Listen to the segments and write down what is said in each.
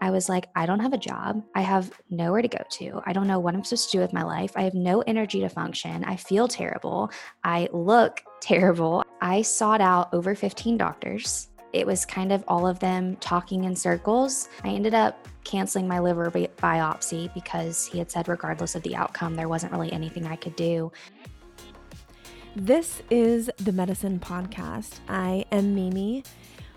I was like, I don't have a job. I have nowhere to go to. I don't know what I'm supposed to do with my life. I have no energy to function. I feel terrible. I look terrible. I sought out over 15 doctors. It was kind of all of them talking in circles. I ended up canceling my liver bi- biopsy because he had said, regardless of the outcome, there wasn't really anything I could do. This is the Medicin Podcast. I am Mimi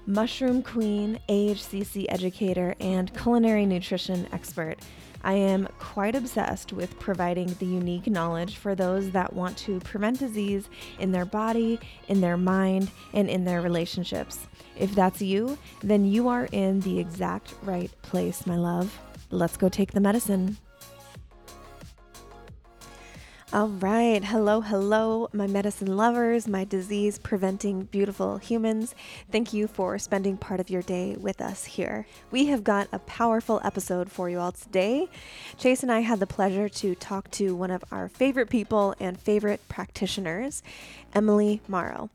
mushroom queen, AHCC educator, and culinary nutrition expert. I am quite obsessed with providing the unique knowledge for those that want to prevent disease in their body, in their mind, and in their relationships. If that's you, then you are in the exact right place, my love. Let's go take the medicine. All right. Hello, hello, my medicine lovers, my disease preventing beautiful humans. Thank you for spending part of your day with us here. We have got a powerful episode for you all today. Chase and I had the pleasure to talk to one of our favorite people and favorite practitioners, Emily Morrow.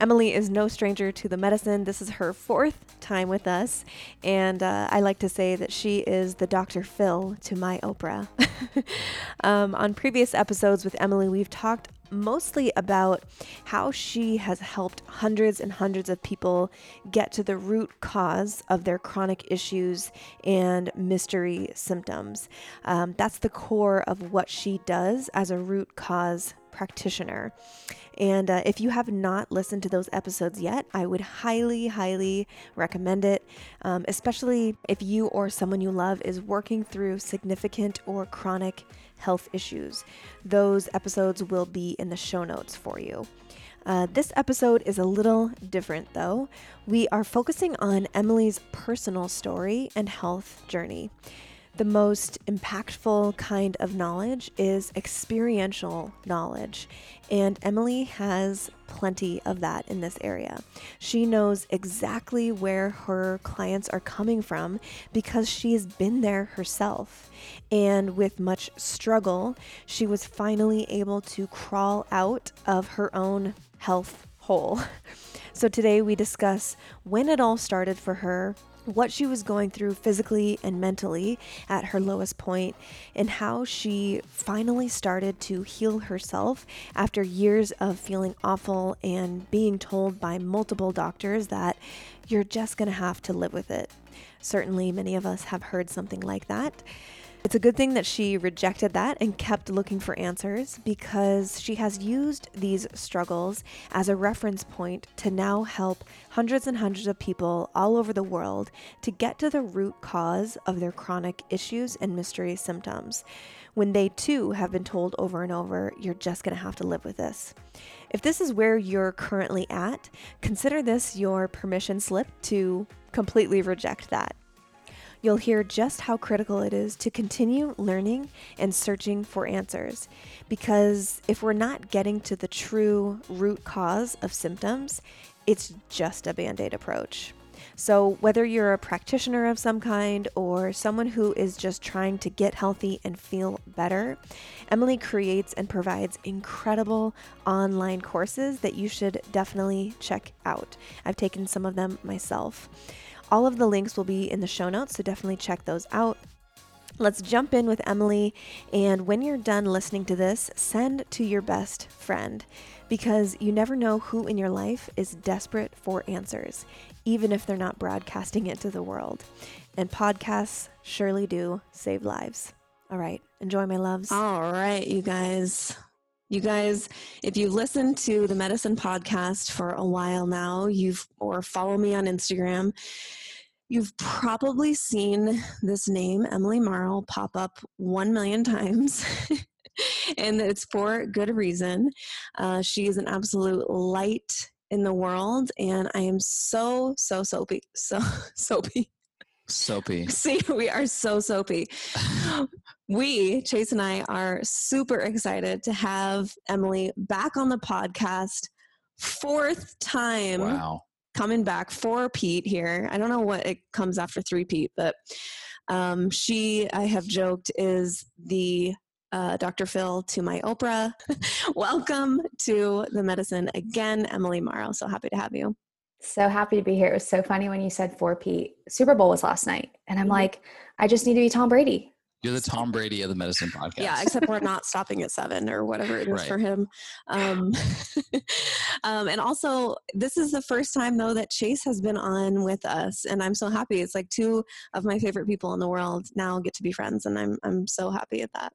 Emily is no stranger to the Medicin. This is her fourth time with us, and uh, I like to say that she is the Dr. Phil to my Oprah. um, on previous episodes with Emily, we've talked mostly about how she has helped hundreds and hundreds of people get to the root cause of their chronic issues and mystery symptoms. Um, that's the core of what she does as a root cause practitioner. And uh, if you have not listened to those episodes yet, I would highly, highly recommend it, um, especially if you or someone you love is working through significant or chronic health issues. Those episodes will be in the show notes for you. Uh, this episode is a little different though. We are focusing on Emily's personal story and health journey. The most impactful kind of knowledge is experiential knowledge, and Emily has plenty of that in this area. She knows exactly where her clients are coming from because she's been there herself. And with much struggle, she was finally able to crawl out of her own health hole. So today we discuss when it all started for her, what she was going through physically and mentally at her lowest point, and how she finally started to heal herself after years of feeling awful and being told by multiple doctors that you're just to have to live with it. Certainly, many of us have heard something like that. It's a good thing that she rejected that and kept looking for answers because she has used these struggles as a reference point to now help hundreds and hundreds of people all over the world to get to the root cause of their chronic issues and mystery symptoms when they too have been told over and over, you're just going to have to live with this. If this is where you're currently at, consider this your permission slip to completely reject that you'll hear just how critical it is to continue learning and searching for answers. Because if we're not getting to the true root cause of symptoms, it's just a band aid approach. So, whether you're a practitioner of some kind or someone who is just trying to get healthy and feel better, Emily creates and provides incredible online courses that you should definitely check out. I've taken some of them myself. All of the links will be in the show notes, so definitely check those out. Let's jump in with Emily. And when you're done listening to this, send to your best friend because you never know who in your life is desperate for answers, even if they're not broadcasting it to the world. And podcasts surely do save lives. All right, enjoy my loves. All right, you guys. You guys, if you've listened to the Medicin podcast for a while now, you've or follow me on Instagram, You've probably seen this name, Emily Morrow, pop up one million times. and it's for good reason. Uh, she is an absolute light in the world, and I am so, so soapy. So soapy. Soapy. See, we are so soapy. we, Chase and I, are super excited to have Emily back on the podcast. Fourth time. Wow coming back for Pete here. I don't know what it comes after three Pete, but um, she, I have joked, is the uh, Dr. Phil to my Oprah. Welcome to the Medicin again, Emily Morrow. So happy to have you. So happy to be here. It was so funny when you said 4 Pete. Super Bowl was last night. And I'm Mhm. like, I just need to be Tom Brady. You're the Tom Brady of the Medicin podcast. Yeah, except we're not stopping at seven or whatever it is Right. for him. Um, um, and also, this is the first time though that Chase has been on with us, and I'm so happy. It's like two of my favorite people in the world now get to be friends, and I'm I'm so happy at that.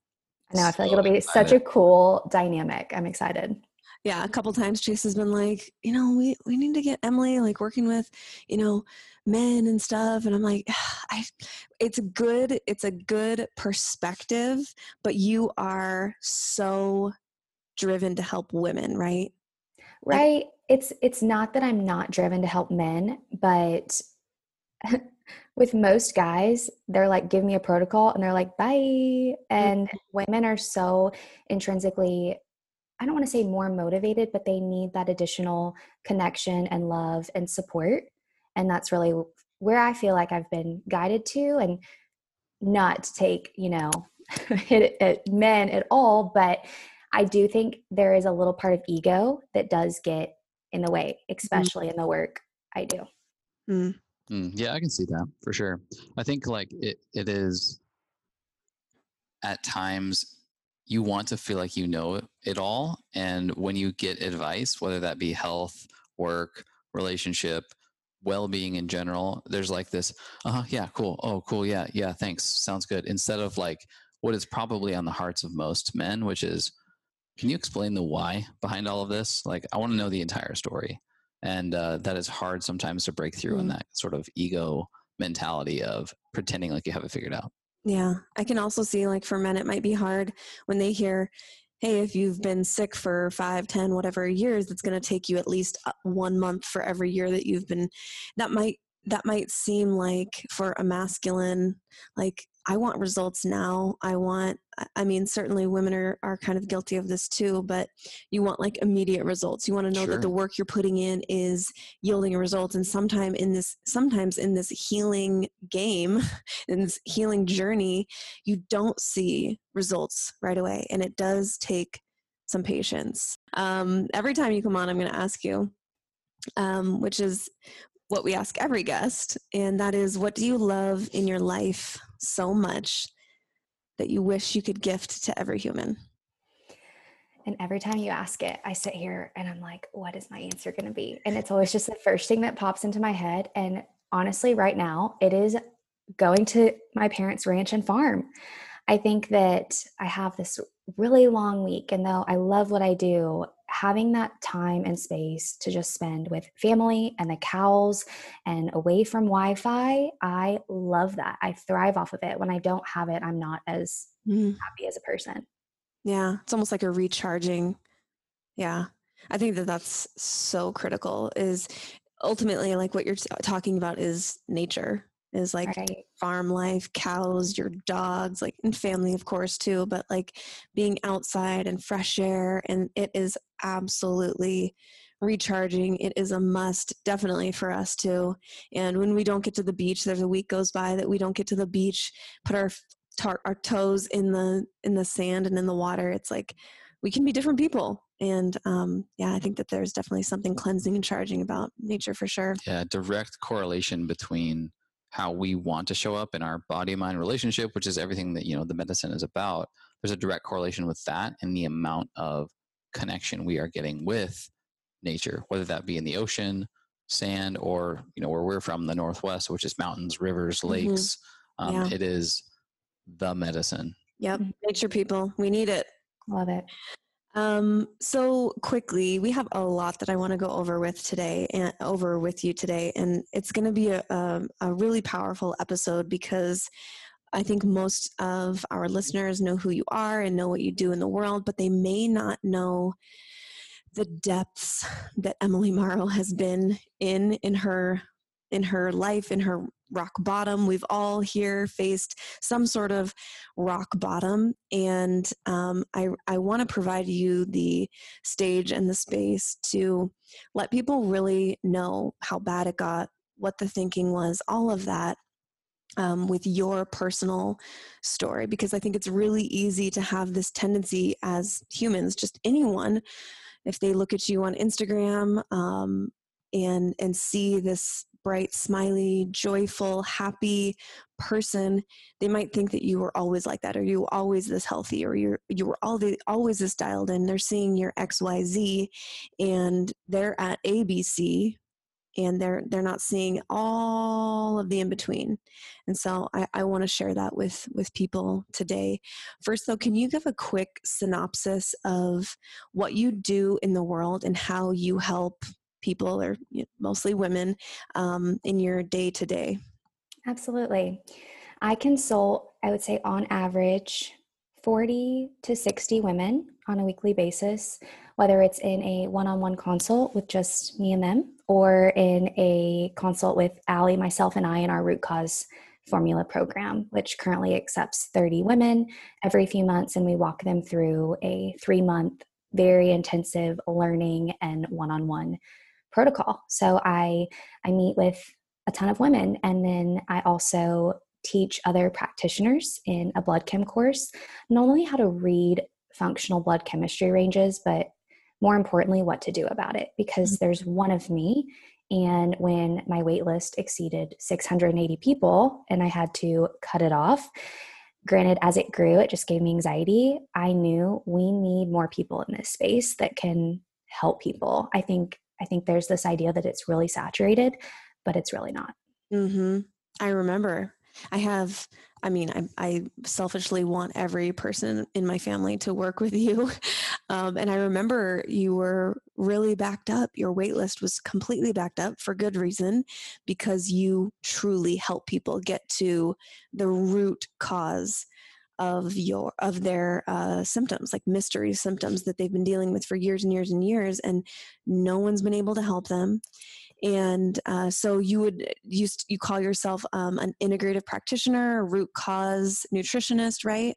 I know. I feel like it'll be such a cool dynamic. I'm excited. Yeah a couple times chase has been like you know we we need to get emily like working with you know men and stuff and i'm like i it's good it's a good perspective but you are so driven to help women right Like- Right. It's it's not that I'm not driven to help men, but with most guys, they're like, give me a protocol and they're like, bye. Mm. And women are so intrinsically, I don't want to say more motivated, but they need that additional connection and love and support. And that's really where I feel like I've been guided to and not to take, you know, hit at men at all, but I do think there is a little part of ego that does get in the way, especially in the work I do. Mm, Mm, yeah, I can see that for sure. I think like it it is at times you want to feel like you know it all and when you get advice whether that be health, work, relationship, well-being in general, there's like this, uh-huh, yeah, cool. Oh, cool. Yeah, yeah, thanks. Sounds good. Instead of like what is probably on the hearts of most men, which is can you explain the why behind all of this? Like I want to know the entire story and uh, that is hard sometimes to break through in Mm. that sort of ego mentality of pretending like you have it figured out yeah i can also see like for men it might be hard when they hear hey if you've been sick for five ten whatever years it's going to take you at least uh, one month for every year that you've been that might that might seem like for a masculine like i want results now. I want I- mean certainly women are, are kind of guilty of this too but you want like immediate results. You want to know that the work you're putting in is yielding a result and sometime in this sometimes in this healing game in this healing journey you don't see results right away and it does take some patience. Um, every time you come on i'm going to ask you um, which is what we ask every guest and that is what do you love in your life so much that you wish you could gift to every human And every time you ask it, I sit here and I'm like, what is my answer going to be? And it's always just the first thing that pops into my head. And honestly, right now, it is going to my parents' ranch and farm. I think that I have this really long week. And though I love what I do, having that time and space to just spend with family and the cows and away from Wi Fi, I love that. I thrive off of it. When I don't have it, I'm not as mm. happy as a person. Yeah, it's almost like a recharging. Yeah, I think that that's so critical. Is ultimately like what you're t- talking about is nature, is like Right. farm life, cows, your dogs, like and family, of course, too. But like being outside and fresh air, and it is absolutely recharging. It is a must, definitely for us too. And when we don't get to the beach, there's a week goes by that we don't get to the beach, put our f- tar- our toes in the in the sand and in the water. It's like we can be different people. And um, yeah, I think that there's definitely something cleansing and charging about nature for sure. yeah direct correlation between how we want to show up in our body mind relationship which is everything that you know the medicine is about there's a direct correlation with that and the amount of connection we are getting with nature whether that be in the ocean sand or you know where we're from the northwest which is mountains rivers Mhm. lakes um, it is the medicine Yep, nature people, we need it. Love it. Um, so quickly, we have a lot that I want to go over with today and over with you today, and it's going to be a, a a really powerful episode because I think most of our listeners know who you are and know what you do in the world, but they may not know the depths that Emily Morrow has been in in her in her life in her rock bottom. We've all here faced some sort of rock bottom and um, i, I want to provide you the stage and the space to let people really know how bad it got what the thinking was all of that um, with your personal story because i think it's really easy to have this tendency as humans just anyone if they look at you on instagram um, and and see this bright smiley joyful happy person they might think that you were always like that or you were always this healthy or you're you were the, always this dialed in. They're seeing your xyz and they're at abc and they're they're not seeing all of the in between. And so i, I want to share that with with people today. First though can you give a quick synopsis of what you do in the world and how you help people or mostly women um, in your day to day absolutely i consult i would say on average 40 to 60 women on a weekly basis whether it's in a one on one consult with just me and them or in a consult with Allie, myself, and I in our root cause formula program, which currently accepts 30 women every few months. And we walk them through a three month, very intensive learning and one on one protocol. So I, I meet with a ton of women. And then I also teach other practitioners in a blood chem course, not only how to read functional blood chemistry ranges, but more importantly, what to do about it because mm-hmm. there's one of me. And when my wait list exceeded 680 people and I had to cut it off, granted, as it grew, it just gave me anxiety. I knew we need more people in this space that can help people. I think I think there's this idea that it's really saturated, but it's really not. Mm-hmm. I remember I have, I mean, I, I, selfishly want every person in my family to work with you. Um, and I remember you were really backed up. Your wait list was completely backed up for good reason because you truly help people get to the root cause of your of their uh, symptoms like mystery symptoms that they've been dealing with for years and years and years and no one's been able to help them. And uh, so you would you, you call yourself um, an integrative practitioner root cause nutritionist right?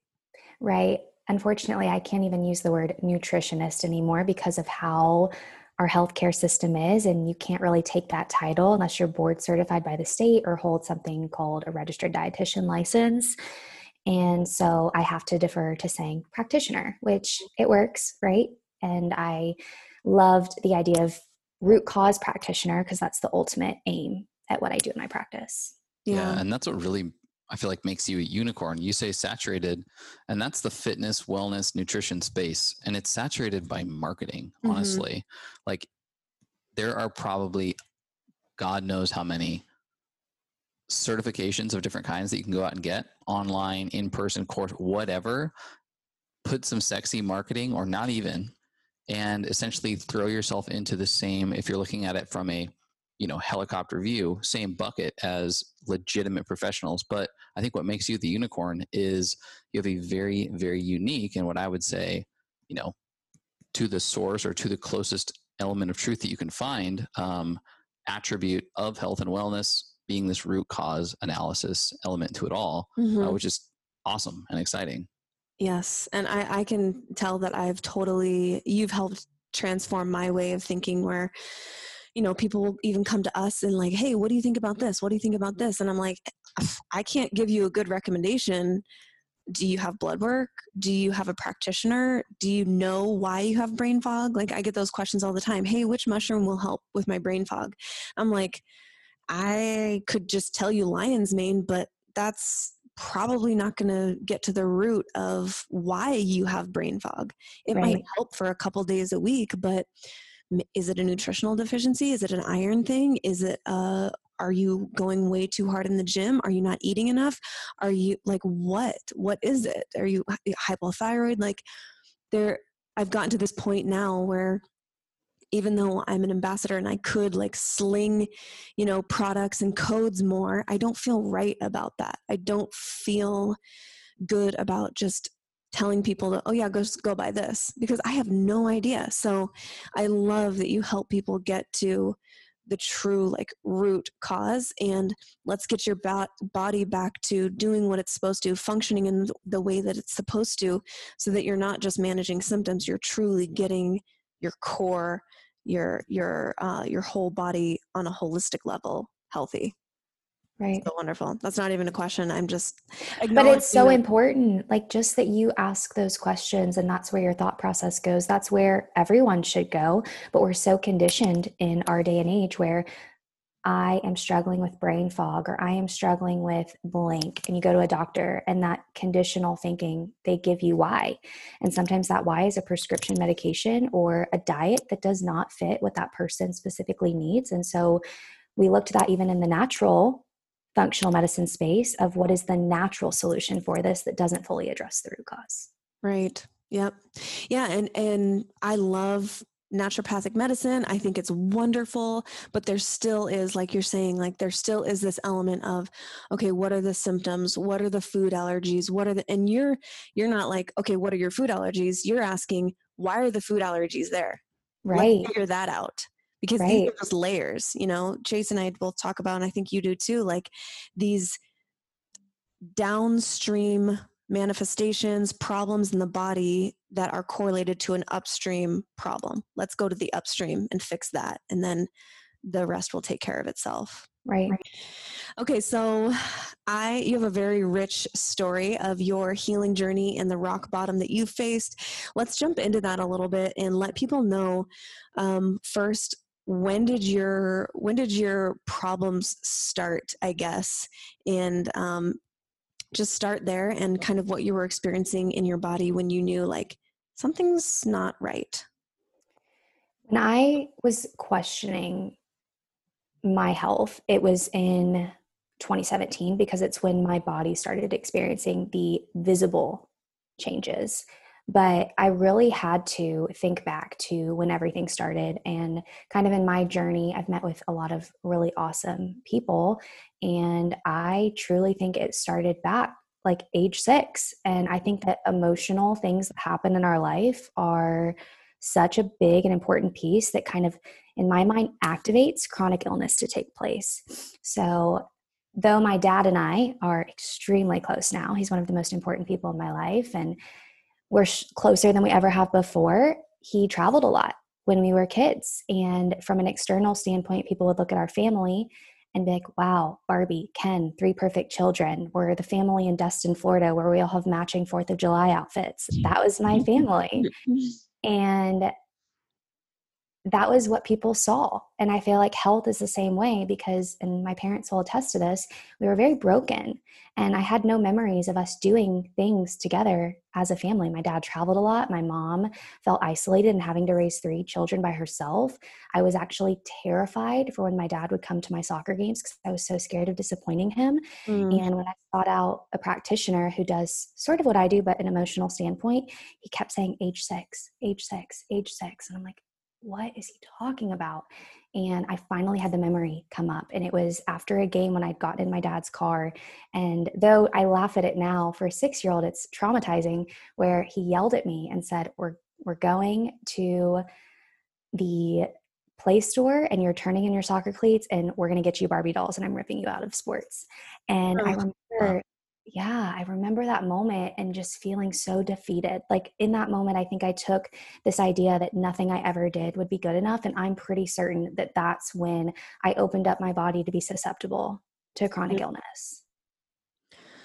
Right. Unfortunately i can't even use the word nutritionist anymore because of how our healthcare system is and you can't really take that title unless you're board certified by the state or hold something called a registered dietitian license and so i have to defer to saying practitioner which it works right and i loved the idea of root cause practitioner because that's the ultimate aim at what I do in my practice. Yeah. yeah. And that's what really I feel like makes you a unicorn. You say saturated, and that's the fitness, wellness, nutrition space. And it's saturated by marketing, mm-hmm. honestly. Mm-hmm. Like there are probably God knows how many certifications of different kinds that you can go out and get online, in person, course, whatever. Put some sexy marketing or not even and essentially throw yourself into the same if you're looking at it from a you know helicopter view same bucket as legitimate professionals but i think what makes you the unicorn is you have a very very unique and what i would say you know to the source or to the closest element of truth that you can find um, attribute of health and wellness being this root cause analysis element to it all uh, mm-hmm. uh, which is awesome and exciting Yes. And I, I can tell that I've totally, you've helped transform my way of thinking where, you know, people will even come to us and like, hey, what do you think about this? What do you think about this? And I'm like, I can't give you a good recommendation. Do you have blood work? Do you have a practitioner? Do you know why you have brain fog? Like, I get those questions all the time. Hey, which mushroom will help with my brain fog? I'm like, I could just tell you lion's mane, but that's probably not going to get to the root of why you have brain fog. It right. might help for a couple days a week, but is it a nutritional deficiency? Is it an iron thing? Is it uh are you going way too hard in the gym? Are you not eating enough? Are you like what? What is it? Are you hypothyroid? Like there I've gotten to this point now where even though I'm an ambassador and I could like sling, you know, products and codes more, I don't feel right about that. I don't feel good about just telling people that, oh yeah, go go buy this because I have no idea. So I love that you help people get to the true like root cause and let's get your body back to doing what it's supposed to functioning in the way that it's supposed to so that you're not just managing symptoms you're truly getting your core your your uh, your whole body on a holistic level healthy Right. So wonderful. That's not even a question. I'm just. But it's so acknowledging important, like just that you ask those questions, and that's where your thought process goes. That's where everyone should go. But we're so conditioned in our day and age where I am struggling with brain fog or I am struggling with blank, and you go to a doctor, and that conditional thinking, they give you why. And sometimes that why is a prescription medication or a diet that does not fit what that person specifically needs. And so we look to that even in the natural functional medicine space of what is the natural solution for this that doesn't fully address the root cause. Right. Yep. Yeah. And and I love naturopathic medicine. I think it's wonderful, but there still is, like you're saying, like there still is this element of, okay, what are the symptoms? What are the food allergies? What are the and you're you're not like, okay, what are your food allergies? You're asking, why are the food allergies there? Right. Let's figure that out. Because these are just layers, you know. Chase and I both talk about, and I think you do too, like these downstream manifestations, problems in the body that are correlated to an upstream problem. Let's go to the upstream and fix that. And then the rest will take care of itself. Right. Okay, so I you have a very rich story of your healing journey and the rock bottom that you faced. Let's jump into that a little bit and let people know um, first when did your when did your problems start? I guess, and um, just start there and kind of what you were experiencing in your body when you knew like something's not right. When I was questioning my health, it was in 2017 because it's when my body started experiencing the visible changes. But I really had to think back to when everything started. And kind of in my journey, I've met with a lot of really awesome people. And I truly think it started back like age six. And I think that emotional things that happen in our life are such a big and important piece that kind of, in my mind, activates chronic illness to take place. So, though my dad and I are extremely close now, he's one of the most important people in my life, and we're sh- closer than we ever have before. He traveled a lot when we were kids. And from an external standpoint, people would look at our family and be like, wow, Barbie, Ken, three perfect children. We're the family in Destin, Florida, where we all have matching Fourth of July outfits. That was my family. And that was what people saw. And I feel like health is the same way because, and my parents will attest to this, we were very broken. And I had no memories of us doing things together as a family. My dad traveled a lot. My mom felt isolated and having to raise three children by herself. I was actually terrified for when my dad would come to my soccer games because I was so scared of disappointing him. Mm. And when I sought out a practitioner who does sort of what I do, but an emotional standpoint, he kept saying age six, age six, age six. And I'm like, what is he talking about? And I finally had the memory come up. And it was after a game when I'd gotten in my dad's car. And though I laugh at it now, for a six year old, it's traumatizing where he yelled at me and said, We're we're going to the play store and you're turning in your soccer cleats and we're going to get you Barbie dolls and I'm ripping you out of sports. And I Oh, remember, yeah, I remember that moment and just feeling so defeated. Like in that moment, I think I took this idea that nothing I ever did would be good enough. And I'm pretty certain that that's when I opened up my body to be susceptible to chronic Mm. illness.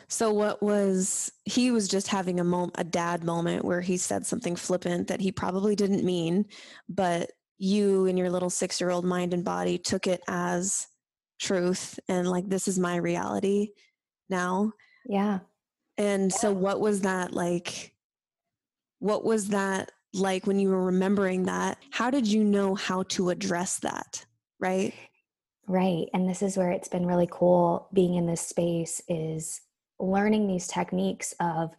So what was he was just having a moment a dad moment where he said something flippant that he probably didn't mean, but you and your little 6-year-old mind and body took it as truth and like this is my reality now. Yeah. And so what was that like what was that like when you were remembering that? How did you know how to address that? Right? Right. And this is where it's been really cool being in this space is learning these techniques of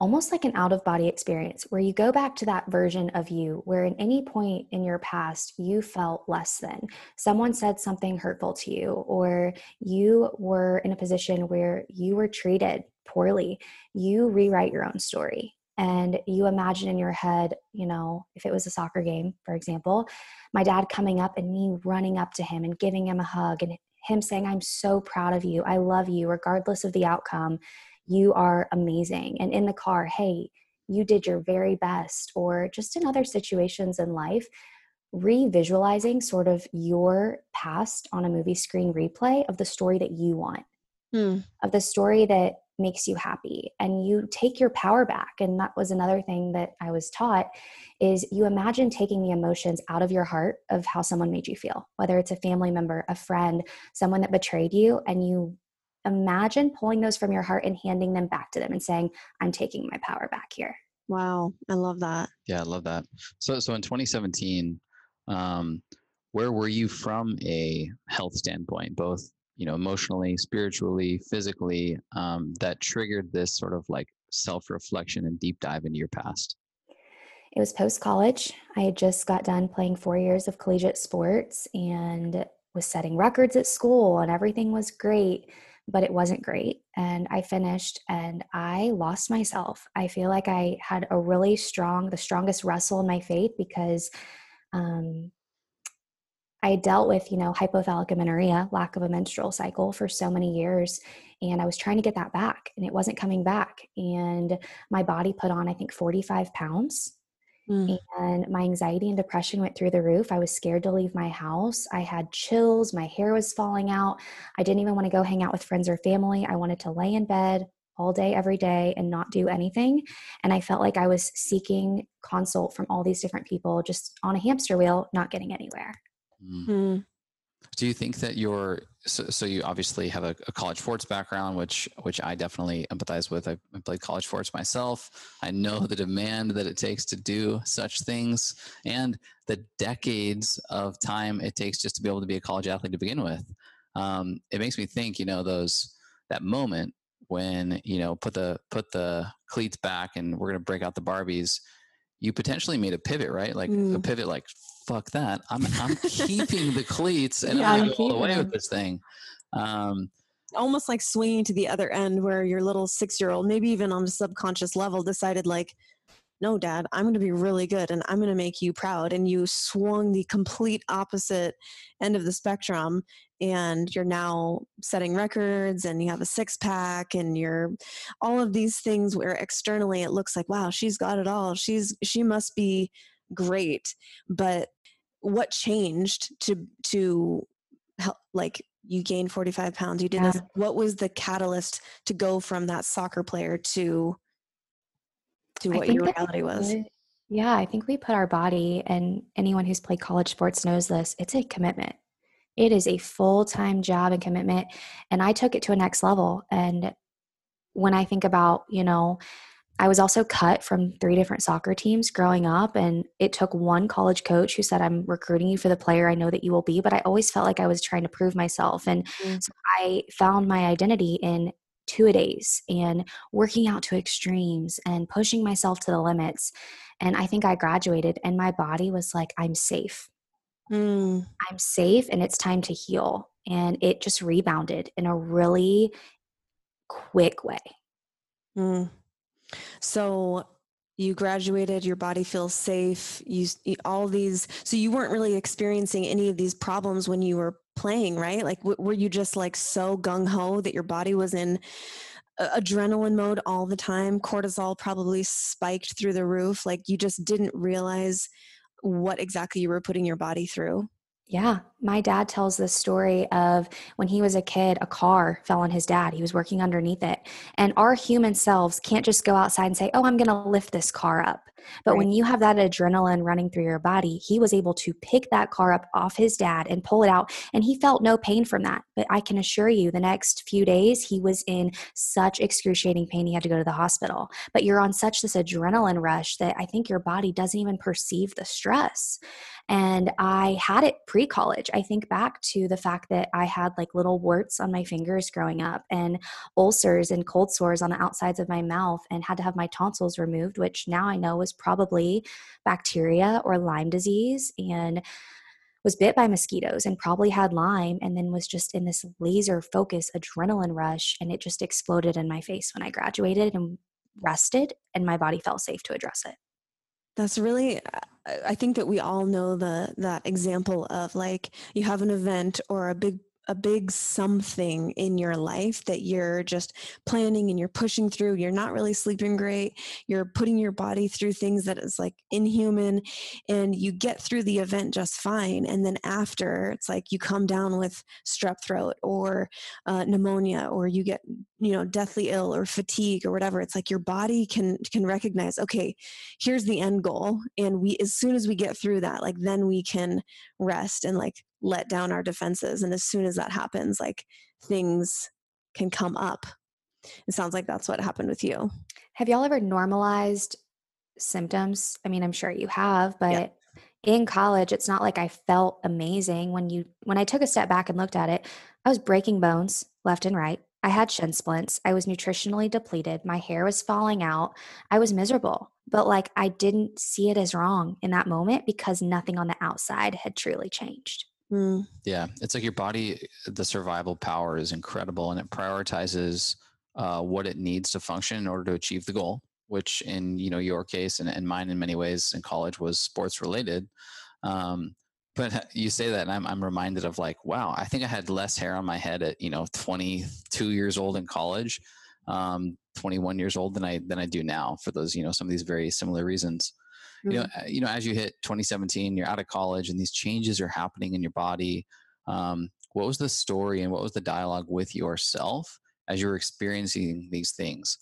almost like an out of body experience where you go back to that version of you where at any point in your past you felt less than someone said something hurtful to you or you were in a position where you were treated poorly you rewrite your own story and you imagine in your head you know if it was a soccer game for example my dad coming up and me running up to him and giving him a hug and him saying, I'm so proud of you. I love you, regardless of the outcome. You are amazing. And in the car, hey, you did your very best. Or just in other situations in life, revisualizing sort of your past on a movie screen replay of the story that you want Hmm. of the story that makes you happy and you take your power back and that was another thing that i was taught is you imagine taking the emotions out of your heart of how someone made you feel whether it's a family member a friend someone that betrayed you and you imagine pulling those from your heart and handing them back to them and saying i'm taking my power back here Wow, I love that. Yeah, I love that. So, so in 2017, um, where were you from a health standpoint, both you know emotionally, spiritually, physically, um, that triggered this sort of like self-reflection and deep dive into your past? It was post college. I had just got done playing four years of collegiate sports and was setting records at school, and everything was great, but it wasn't great. And I finished and I lost myself. I feel like I had a really strong, the strongest wrestle in my faith because um, I dealt with, you know, hypothalamic amenorrhea, lack of a menstrual cycle for so many years. And I was trying to get that back and it wasn't coming back. And my body put on, I think, 45 pounds. Mm. And my anxiety and depression went through the roof. I was scared to leave my house. I had chills. My hair was falling out. I didn't even want to go hang out with friends or family. I wanted to lay in bed all day, every day, and not do anything. And I felt like I was seeking consult from all these different people, just on a hamster wheel, not getting anywhere. Mm. Hmm. Do you think that you're so, so you obviously have a, a college sports background, which which I definitely empathize with. I, I played college sports myself. I know the demand that it takes to do such things, and the decades of time it takes just to be able to be a college athlete to begin with. Um, it makes me think, you know, those that moment when you know put the put the cleats back and we're going to break out the Barbies. You potentially made a pivot, right? Like a Mm. pivot, like fuck that. I'm I'm keeping the cleats and Yeah, I'm I'm gonna go all the way them. with this thing. Um, Almost like swinging to the other end where your little six year old, maybe even on a subconscious level, decided, like, no, dad, I'm going to be really good and I'm going to make you proud. And you swung the complete opposite end of the spectrum. And you're now setting records and you have a six pack and you're all of these things where externally it looks like, wow, she's got it all. She's, she must be great. But what changed to, to help, like, you gained 45 pounds, you did Yeah. this. What was the catalyst to go from that soccer player to, to what your reality was? Yeah, I think we put our body, and anyone who's played college sports knows this, it's a commitment. It is a full time job and commitment. And I took it to a next level. And when I think about, you know, I was also cut from three different soccer teams growing up, and it took one college coach who said, I'm recruiting you for the player I know that you will be. But I always felt like I was trying to prove myself. And Mm. so I found my identity in two a days and working out to extremes and pushing myself to the limits. And I think I graduated, and my body was like, I'm safe. Mm, I'm safe, and it's time to heal. And it just rebounded in a really quick way. mm. So you graduated, your body feels safe. You, all these. So you weren't really experiencing any of these problems when you were playing, right? Like, w- were you just like so gung ho that your body was in adrenaline mode all the time? Cortisol probably spiked through the roof. Like you just didn't realize what exactly you were putting your body through. Yeah, my dad tells this story of when he was a kid, a car fell on his dad. He was working underneath it. And our human selves can't just go outside and say, Oh, I'm going to lift this car up. But Right. when you have that adrenaline running through your body, he was able to pick that car up off his dad and pull it out. And he felt no pain from that. But I can assure you, the next few days, he was in such excruciating pain, he had to go to the hospital. But you're on such this adrenaline rush that I think your body doesn't even perceive the stress. And I had it pre college. I think back to the fact that I had like little warts on my fingers growing up and ulcers and cold sores on the outsides of my mouth and had to have my tonsils removed, which now I know was probably bacteria or Lyme disease. And was bit by mosquitoes and probably had Lyme and then was just in this laser focus adrenaline rush and it just exploded in my face when I graduated and rested and my body felt safe to address it. That's really I- think that we all know the that example of like you have an event or a big a big something in your life that you're just planning and you're pushing through. You're not really sleeping great. You're putting your body through things that is like inhuman and you get through the event just fine and then after it's like you come down with strep throat or uh, pneumonia or you get you know deathly ill or fatigue or whatever. It's like your body can can recognize okay here's the end goal and we as soon as we get through that like then we can rest and like let down our defenses and as soon as that happens like things can come up it sounds like that's what happened with you Have y'all ever normalized symptoms? I mean, I'm sure you have, but Yeah. in college, it's not like I felt amazing when you when I took a step back and looked at it. I was breaking bones left and right. I had shin splints. I was nutritionally depleted. My hair was falling out. I was miserable. But like I didn't see it as wrong in that moment because nothing on the outside had truly changed. Mm, Yeah, it's like your body, the survival power is incredible, and it prioritizes uh, what it needs to function in order to achieve the goal. Which, in you know your case and, and mine, in many ways, in college was sports related. Um, but you say that, and I'm I'm reminded of like, wow, I think I had less hair on my head at you know 22 years old in college, um, 21 years old than I than I do now for those you know some of these very similar reasons you know, mm. uh, you know, as you hit 2017, you're out of college, and these changes are happening in your body. Um, what was the story and what was the dialogue with yourself as you were experiencing these things?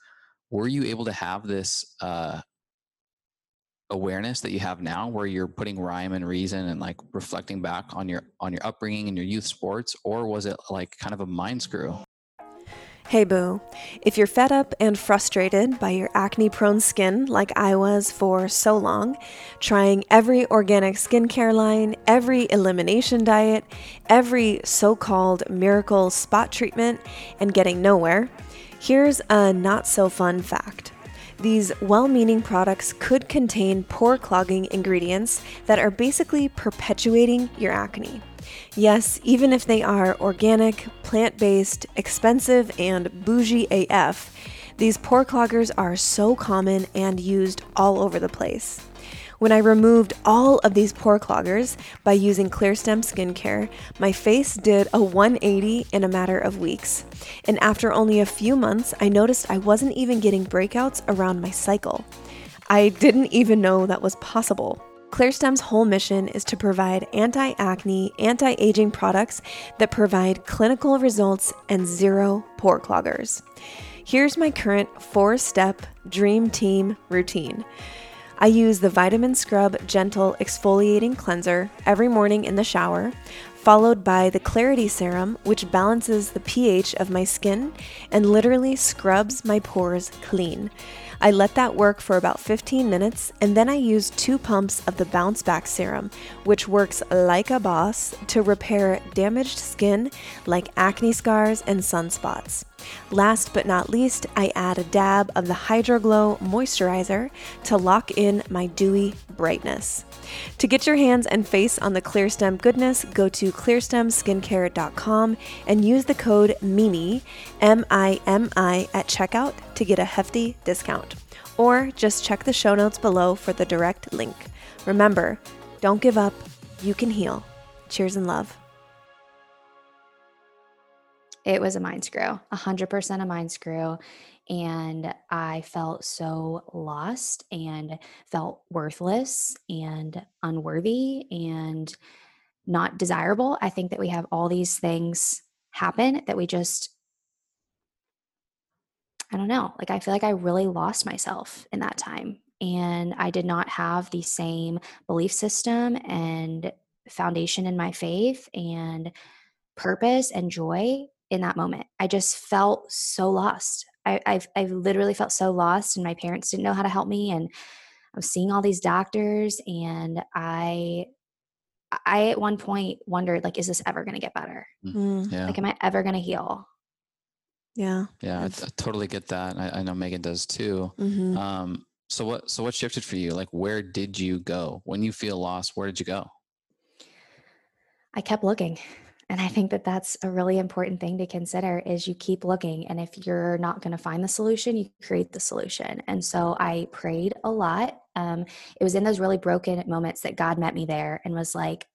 Were you able to have this uh, awareness that you have now, where you're putting rhyme and reason and like reflecting back on your on your upbringing and your youth sports, or was it like kind of a mind screw? Hey boo, if you're fed up and frustrated by your acne prone skin like I was for so long, trying every organic skincare line, every elimination diet, every so called miracle spot treatment, and getting nowhere, here's a not so fun fact. These well meaning products could contain pore clogging ingredients that are basically perpetuating your acne. Yes, even if they are organic, plant based, expensive, and bougie AF, these pore cloggers are so common and used all over the place. When I removed all of these pore cloggers by using Clearstem skincare, my face did a 180 in a matter of weeks. And after only a few months, I noticed I wasn't even getting breakouts around my cycle. I didn't even know that was possible. Clearstem's whole mission is to provide anti acne, anti aging products that provide clinical results and zero pore cloggers. Here's my current four step dream team routine. I use the Vitamin Scrub Gentle Exfoliating Cleanser every morning in the shower, followed by the Clarity Serum, which balances the pH of my skin and literally scrubs my pores clean. I let that work for about 15 minutes, and then I use two pumps of the Bounce Back Serum, which works like a boss to repair damaged skin like acne scars and sunspots. Last but not least, I add a dab of the Hydroglow moisturizer to lock in my dewy brightness. To get your hands and face on the Clearstem goodness, go to clearstemskincare.com and use the code MIMI, M I M I, at checkout to get a hefty discount. Or just check the show notes below for the direct link. Remember, don't give up, you can heal. Cheers and love. It was a mind screw, a hundred percent a mind screw. And I felt so lost and felt worthless and unworthy and not desirable. I think that we have all these things happen that we just, I don't know, like I feel like I really lost myself in that time. And I did not have the same belief system and foundation in my faith and purpose and joy in that moment. I just felt so lost. I, I've, I've literally felt so lost, and my parents didn't know how to help me. And I was seeing all these doctors, and I, I at one point wondered, like, is this ever going to get better? Mm, Yeah, Like, am I ever going to heal? yeah. yeah, I, I've- totally get that. I, I know Megan does too. mhm. Um, so what so what shifted for you? Like, where did you go when you feel lost? Where did you go? I kept looking. And I think that that's a really important thing to consider is you keep looking and if you're not going to find the solution, you create the solution. And so I prayed a lot. Um, it was in those really broken moments that God met me there and was like,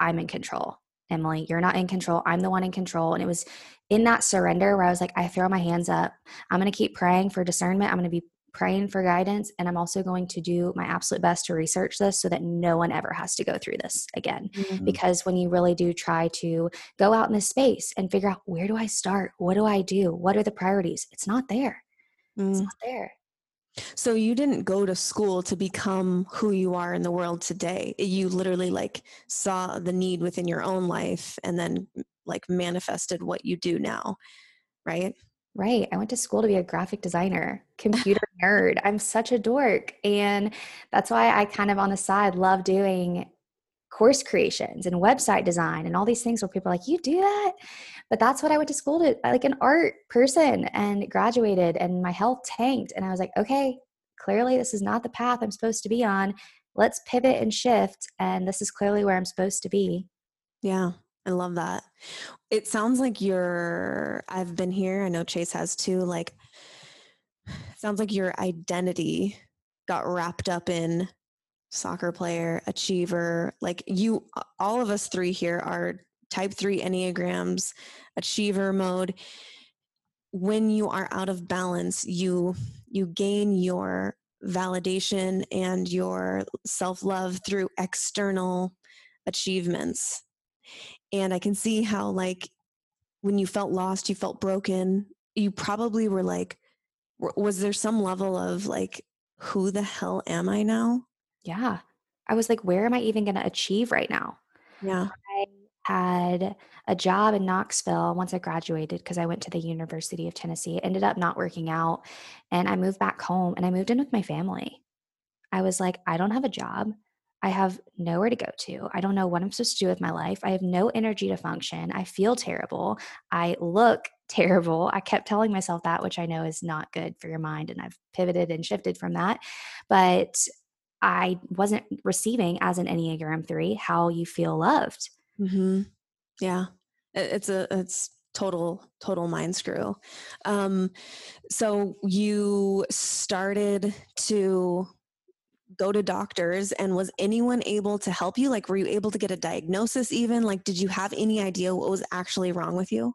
I'm in control. Emily. You're not in control. I'm the one in control. And it was in that surrender where I was like, I throw my hands up. I'm going to keep praying for discernment. I'm going to be praying for guidance. And I'm also going to do my absolute best to research this so that no one ever has to go through this again. Mm-hmm. Because when you really do try to go out in this space and figure out where do I start? What do I do? What are the priorities? It's not there. Mm. It's not there. So you didn't go to school to become who you are in the world today. You literally like saw the need within your own life and then like manifested what you do now, right? Right. I went to school to be a graphic designer, computer nerd. I'm such a dork. And that's why I kind of on the side love doing course creations and website design and all these things where people are like, you do that? But that's what I went to school to, like an art person and graduated and my health tanked. And I was like, okay, clearly this is not the path I'm supposed to be on. Let's pivot and shift. And this is clearly where I'm supposed to be. Yeah. I love that. It sounds like you're, I've been here. I know Chase has too. Like, sounds like your identity got wrapped up in soccer player, achiever. Like, you, all of us three here are type three Enneagrams, achiever mode. When you are out of balance, you, you gain your validation and your self love through external achievements and I can see how, like, when you felt lost, you felt broken, you probably were like, was there some level of like, who the hell am I now? Yeah. I was like, where am I even going to achieve right now? Yeah. I had a job in Knoxville once I graduated because I went to the University of Tennessee. It ended up not working out. And I moved back home and I moved in with my family. I was like, I don't have a job. I have nowhere to go to. I don't know what I'm supposed to do with my life. I have no energy to function. I feel terrible. I look terrible. I kept telling myself that, which I know is not good for your mind. And I've pivoted and shifted from that. But I wasn't receiving as an Enneagram 3 how you feel loved. Mm-hmm. Yeah. It's a, it's, total total mind screw um so you started to go to doctors and was anyone able to help you? Like were you able to get a diagnosis even? Like did you have any idea what was actually wrong with you?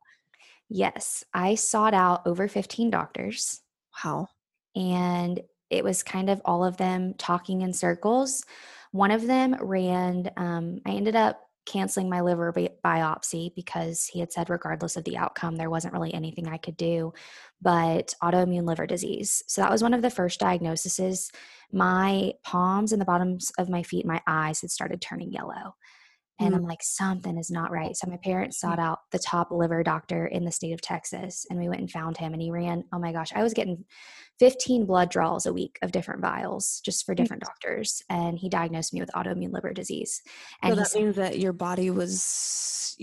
Yes i sought out over 15 doctors. Wow. And it was kind of all of them talking in circles. One of them ran um, i ended up canceling my liver bi- biopsy because he had said regardless of the outcome there wasn't really anything i could do but autoimmune liver disease. So that was one of the first diagnoses. My palms and the bottoms of my feet my eyes had started turning yellow and mm. I'm like, something is not right. So my parents sought out the top liver doctor in the state of Texas and we went and found him and he ran, oh my gosh, I was getting 15 blood draws a week of different vials just for different doctors. And he diagnosed me with autoimmune liver disease. And so that means that your body was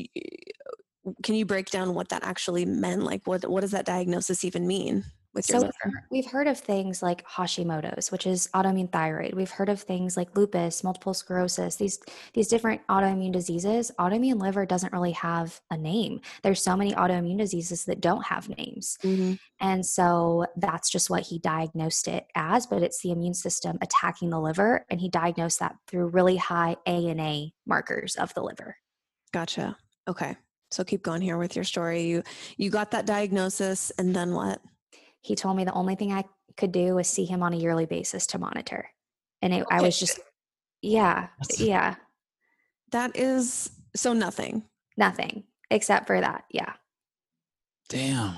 can you break down what that actually meant? Like what what does that diagnosis even mean? With so liver? We've heard of things like Hashimoto's, which is autoimmune thyroid. We've heard of things like lupus, multiple sclerosis, these these different autoimmune diseases. Autoimmune liver doesn't really have a name. There's so many autoimmune diseases that don't have names. Mm-hmm. And so that's just what he diagnosed it as, but it's the immune system attacking the liver and he diagnosed that through really high ANA markers of the liver. Gotcha. Okay. So keep going here with your story. You you got that diagnosis and then what? He told me the only thing I could do was see him on a yearly basis to monitor. And it, okay. I was just, yeah, yeah. That is so nothing. Nothing except for that. Yeah. Damn.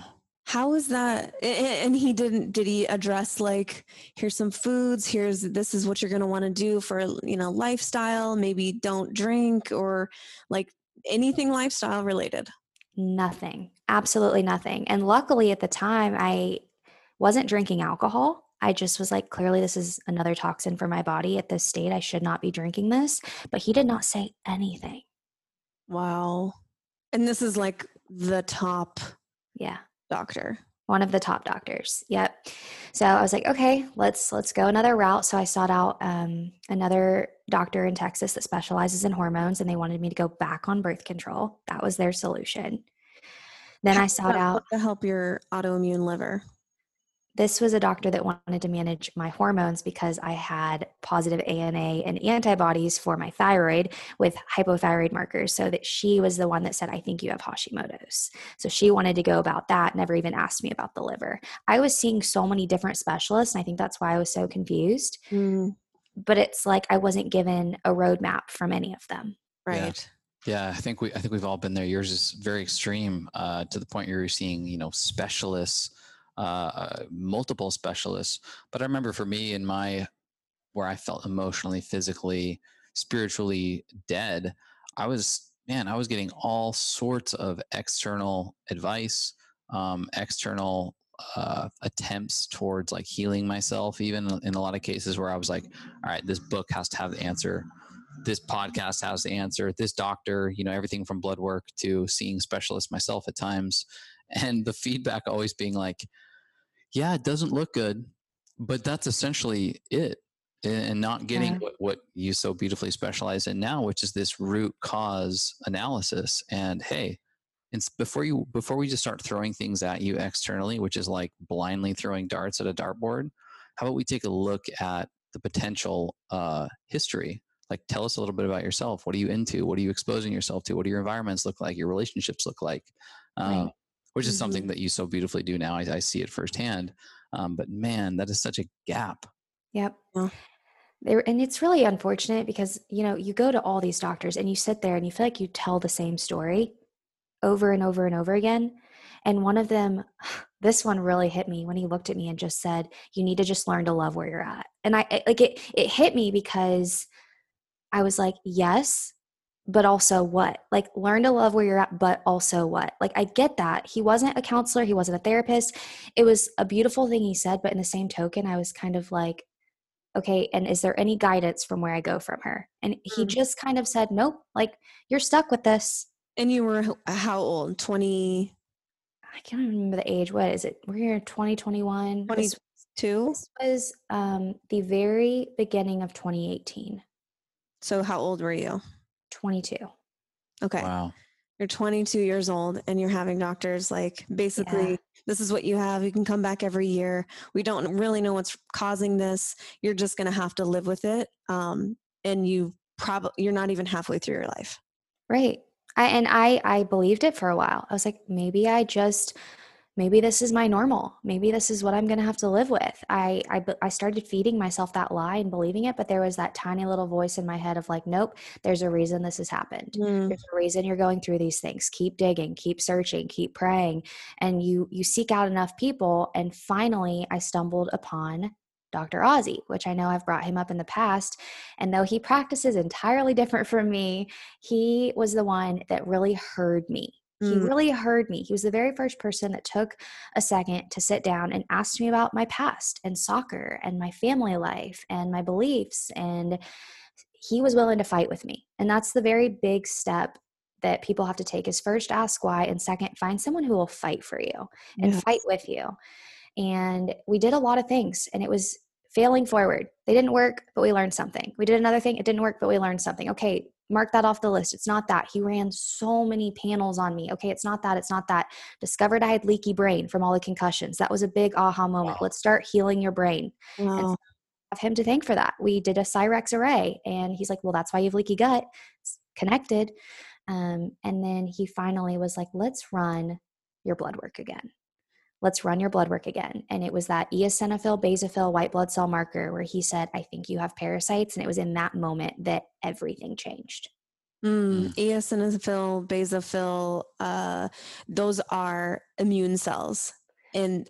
How is that? And he didn't, did he address like, here's some foods, here's, this is what you're going to want to do for, you know, lifestyle, maybe don't drink or like anything lifestyle related? Nothing, absolutely nothing. And luckily at the time, I wasn't drinking alcohol. I just was like, clearly, this is another toxin for my body at this state. I should not be drinking this. But he did not say anything. Wow. And this is like the top yeah doctor one of the top doctors yep so i was like okay let's let's go another route so i sought out um, another doctor in texas that specializes in hormones and they wanted me to go back on birth control that was their solution then i sought out to help your autoimmune liver this was a doctor that wanted to manage my hormones because I had positive ANA and antibodies for my thyroid with hypothyroid markers. So that she was the one that said, I think you have Hashimoto's. So she wanted to go about that, never even asked me about the liver. I was seeing so many different specialists, and I think that's why I was so confused. Mm. But it's like I wasn't given a roadmap from any of them. Right. Yeah. yeah. I think we I think we've all been there. Yours is very extreme uh, to the point where you're seeing, you know, specialists uh, multiple specialists. But I remember for me in my where I felt emotionally, physically, spiritually dead, I was man, I was getting all sorts of external advice, um, external uh, attempts towards like healing myself. Even in a lot of cases where I was like, all right, this book has to have the answer. This podcast has the answer. This doctor, you know, everything from blood work to seeing specialists myself at times, and the feedback always being like, yeah, it doesn't look good, but that's essentially it. And not getting yeah. what, what you so beautifully specialize in now, which is this root cause analysis. And hey, and before you before we just start throwing things at you externally, which is like blindly throwing darts at a dartboard, how about we take a look at the potential uh, history? Like, tell us a little bit about yourself. What are you into? What are you exposing yourself to? What do your environments look like? Your relationships look like? Um, right which is mm-hmm. something that you so beautifully do now. I, I see it firsthand. Um, but man, that is such a gap. Yep. There, and it's really unfortunate because you know you go to all these doctors and you sit there and you feel like you tell the same story over and over and over again. And one of them, this one really hit me when he looked at me and just said, "You need to just learn to love where you're at." And I like it. It hit me because I was like, "Yes, but also what? Like, learn to love where you're at, but also what? Like, I get that. He wasn't a counselor, he wasn't a therapist. It was a beautiful thing he said, but in the same token, I was kind of like, okay, and is there any guidance from where I go from her? And he mm. just kind of said, nope, like, you're stuck with this. And you were how old? 20? I can't remember the age. What is it? We're here 2021. 22? This, this was um, the very beginning of 2018. So, how old were you? 22. Okay. Wow. You're 22 years old and you're having doctors like basically, yeah. this is what you have. You can come back every year. We don't really know what's causing this. You're just going to have to live with it. Um, and you probably, you're not even halfway through your life. Right. I, and I, I believed it for a while. I was like, maybe I just maybe this is my normal maybe this is what i'm going to have to live with I, I i started feeding myself that lie and believing it but there was that tiny little voice in my head of like nope there's a reason this has happened mm. there's a reason you're going through these things keep digging keep searching keep praying and you you seek out enough people and finally i stumbled upon Dr. Ozzy, which I know I've brought him up in the past. And though he practices entirely different from me, he was the one that really heard me he mm. really heard me. He was the very first person that took a second to sit down and asked me about my past and soccer and my family life and my beliefs. And he was willing to fight with me. And that's the very big step that people have to take is first ask why and second find someone who will fight for you and yes. fight with you. And we did a lot of things and it was failing forward. They didn't work, but we learned something. We did another thing, it didn't work, but we learned something. Okay, mark that off the list. It's not that. He ran so many panels on me. Okay, it's not that. It's not that. Discovered I had leaky brain from all the concussions. That was a big aha moment. Wow. Let's start healing your brain. Wow. Have him to thank for that. We did a Cyrex array, and he's like, "Well, that's why you have leaky gut. It's connected." Um, and then he finally was like, "Let's run your blood work again." Let's run your blood work again. And it was that eosinophil, basophil, white blood cell marker where he said, I think you have parasites. And it was in that moment that everything changed. Mm, eosinophil, basophil, uh, those are immune cells. And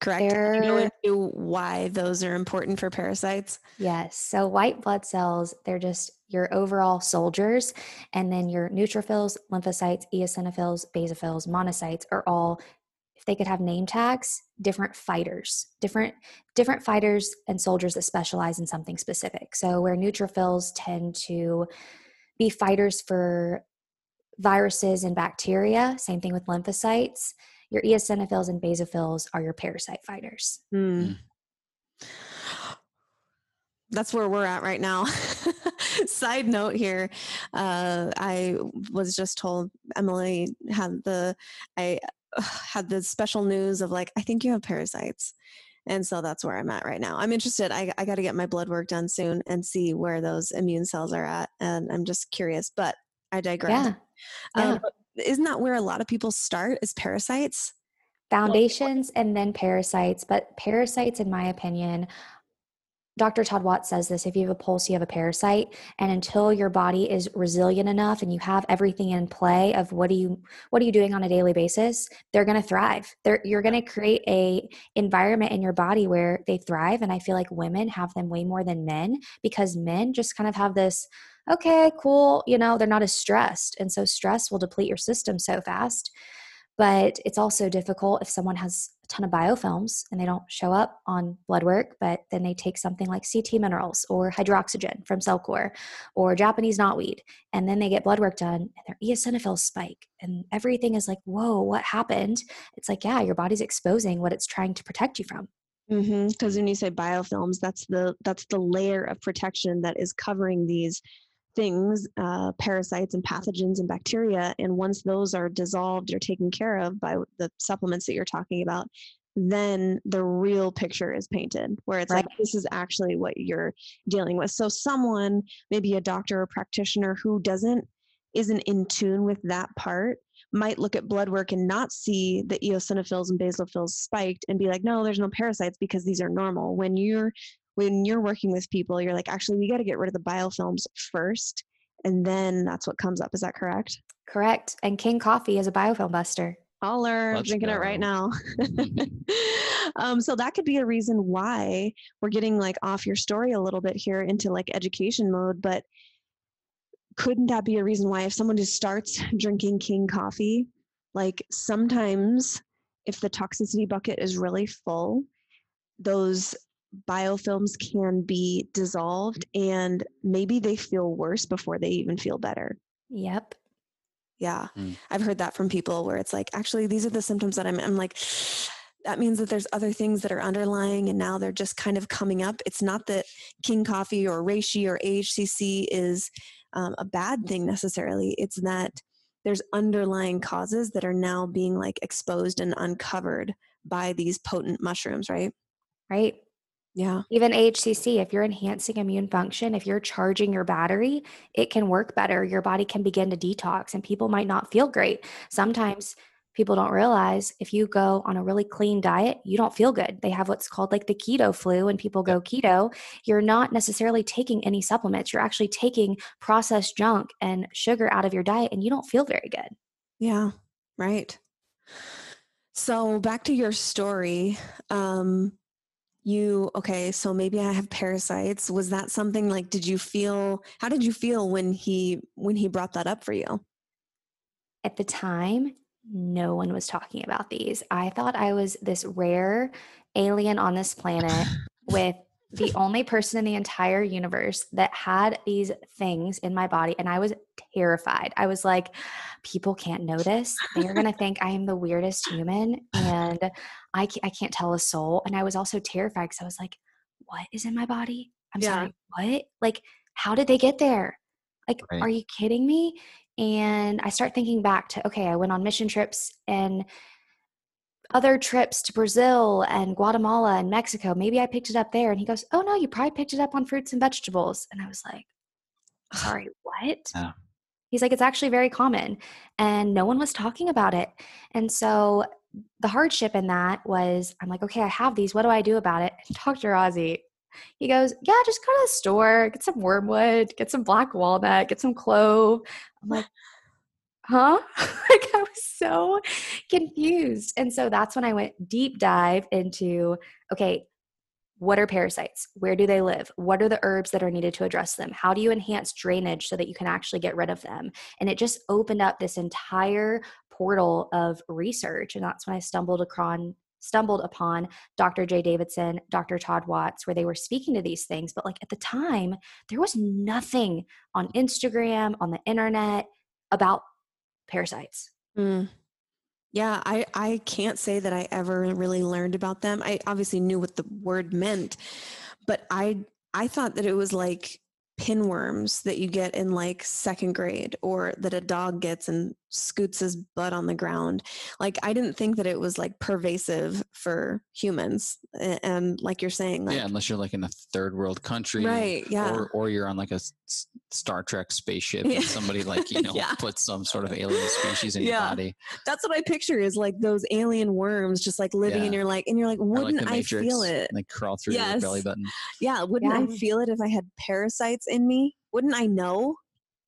correct? They're, you know why those are important for parasites? Yes. So white blood cells, they're just your overall soldiers. And then your neutrophils, lymphocytes, eosinophils, basophils, monocytes are all they could have name tags different fighters different different fighters and soldiers that specialize in something specific. So where neutrophils tend to be fighters for viruses and bacteria same thing with lymphocytes your eosinophils and basophils are your parasite fighters. Mm. that's where we're at right now. Side note here uh, i was just told emily had the i had the special news of like, I think you have parasites. And so that's where I'm at right now. I'm interested. I, I got to get my blood work done soon and see where those immune cells are at. And I'm just curious, but I digress. Yeah. Um, Yeah. isn't that where a lot of people start is parasites? Foundations and then parasites. But parasites, in my opinion, Dr. Todd Watts says this if you have a pulse, you have a parasite. And until your body is resilient enough and you have everything in play of what do you what are you doing on a daily basis, they're gonna thrive. They're you're gonna create a environment in your body where they thrive. And I feel like women have them way more than men because men just kind of have this, okay, cool, you know, they're not as stressed. And so stress will deplete your system so fast. But it's also difficult if someone has a ton of biofilms and they don't show up on blood work, but then they take something like CT minerals or hydroxygen from Cellcore or Japanese knotweed, and then they get blood work done and their eosinophils spike and everything is like, whoa, what happened? It's like, yeah, your body's exposing what it's trying to protect you from. Because Mm-hmm. when you say biofilms, that's the that's the layer of protection that is covering these things, uh, parasites and pathogens and bacteria. And once those are dissolved or taken care of by the supplements that you're talking about, then the real picture is painted, where it's like this is actually what you're dealing with. So someone, maybe a doctor or practitioner who doesn't isn't in tune with that part might look at blood work and not see the eosinophils and basophils spiked and be like, no, there's no parasites because these are normal. When you're when you're working with people, you're like, actually, we got to get rid of the biofilms first, and then that's what comes up. Is that correct? Correct. And King Coffee is a biofilm buster. Holler, I'm Let's drinking it right now. um, so that could be a reason why we're getting like off your story a little bit here into like education mode, but couldn't that be a reason why if someone just starts drinking king coffee like sometimes if the toxicity bucket is really full those biofilms can be dissolved and maybe they feel worse before they even feel better Yep. yeah Mm. i've heard that from people where it's like actually these are the symptoms that i'm, I'm like that means that there's other things that are underlying and now they're just kind of coming up it's not that king coffee or reishi or ahcc is um, a bad thing necessarily it's that there's underlying causes that are now being like exposed and uncovered by these potent mushrooms right Right. Yeah Even HCC, if you're enhancing immune function, if you're charging your battery, it can work better. Your body can begin to detox, and people might not feel great. Sometimes people don't realize if you go on a really clean diet, you don't feel good. They have what's called like the keto flu, and people go keto. You're not necessarily taking any supplements, you're actually taking processed junk and sugar out of your diet, and you don't feel very good. Yeah, right. So back to your story. Um, you okay? So maybe I have parasites. Was that something like? Did you feel? How did you feel when he when he brought that up for you? at the time, no one was talking about these. I thought I was this rare alien on this planet with the only person in the entire universe that had these things in my body. And I was terrified. I was like, people can't notice. They're going to think I am the weirdest human and I, ca- I can't tell a soul. And I was also terrified because I was like, what is in my body? I'm Yeah. sorry, what? Like, how did they get there? Like, Right. are you kidding me? And I start thinking back to, okay, I went on mission trips and other trips to Brazil and Guatemala and Mexico. Maybe I picked it up there. And he goes, Oh, no, you probably picked it up on fruits and vegetables. And I was like, Sorry, what? Yeah. He's like, It's actually very common. And no one was talking about it. And so the hardship in that was, I'm like, Okay, I have these. What do I do about it? And Dr. Ozzy, he goes, Yeah, just go to the store, get some wormwood, get some black walnut, get some clove. I'm like, Huh? like, I was so confused. And so that's when I went deep dive into okay, what are parasites? Where do they live? What are the herbs that are needed to address them? How do you enhance drainage so that you can actually get rid of them? And it just opened up this entire portal of research. And that's when I stumbled upon stumbled upon Dr. Jay Davidson, Dr. Todd Watts, where they were speaking to these things. But like at the time, there was nothing on Instagram, on the internet about parasites. Mm. Yeah, I I can't say that I ever really learned about them. I obviously knew what the word meant, but I I thought that it was like pinworms that you get in like second grade or that a dog gets in scoots his butt on the ground. Like I didn't think that it was like pervasive for humans. A- And like you're saying, like yeah, unless you're like in a third world country, right, yeah. Or, or you're on like a s- s- Star Trek spaceship Yeah. and somebody like you know Yeah. puts some sort of alien species in Yeah. your body. That's what I picture is like those alien worms just like living in your like and you're like, Or wouldn't the I feel it? and they crawl through your belly button. Yeah, wouldn't I feel it if I had parasites in me? Wouldn't I know?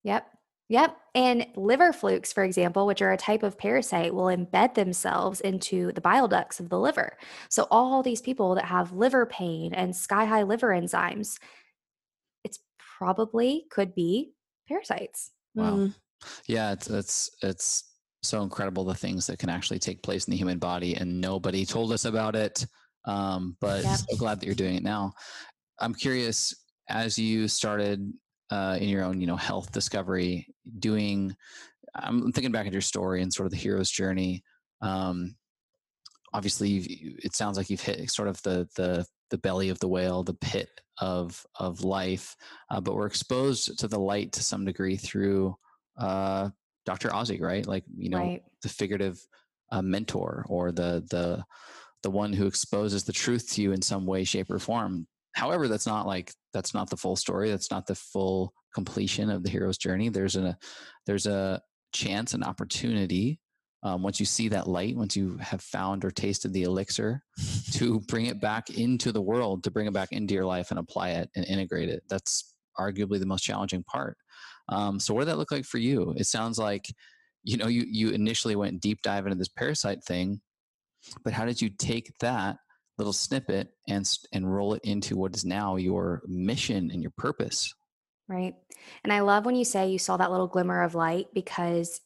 Yep. Yep. And liver flukes, for example, which are a type of parasite, will embed themselves into the bile ducts of the liver. So, all these people that have liver pain and sky high liver enzymes, it's probably could be parasites. Wow. Mm, Yeah, it's it's it's so incredible the things that can actually take place in the human body, and nobody told us about it. Um, but Yep. so glad that you're doing it now. I'm curious, as you started uh, in your own, you know, health discovery, doing. I'm thinking back at your story and sort of the hero's journey. Um, obviously, you've, it sounds like you've hit sort of the the the belly of the whale, the pit of of life, uh, but we're exposed to the light to some degree through uh, Dr. Ozzy, right? Like you know, right. the figurative uh, mentor or the the the one who exposes the truth to you in some way, shape, or form. However, that's not like that's not the full story. That's not the full completion of the hero's journey. There's a there's a chance, an opportunity. Um, once you see that light, once you have found or tasted the elixir, to bring it back into the world, to bring it back into your life and apply it and integrate it. That's arguably the most challenging part. Um, so, what did that look like for you? It sounds like you know you you initially went deep dive into this parasite thing, but how did you take that little snippet and and roll it into what is now your mission and your purpose? Right. And I love when you say you saw that little glimmer of light because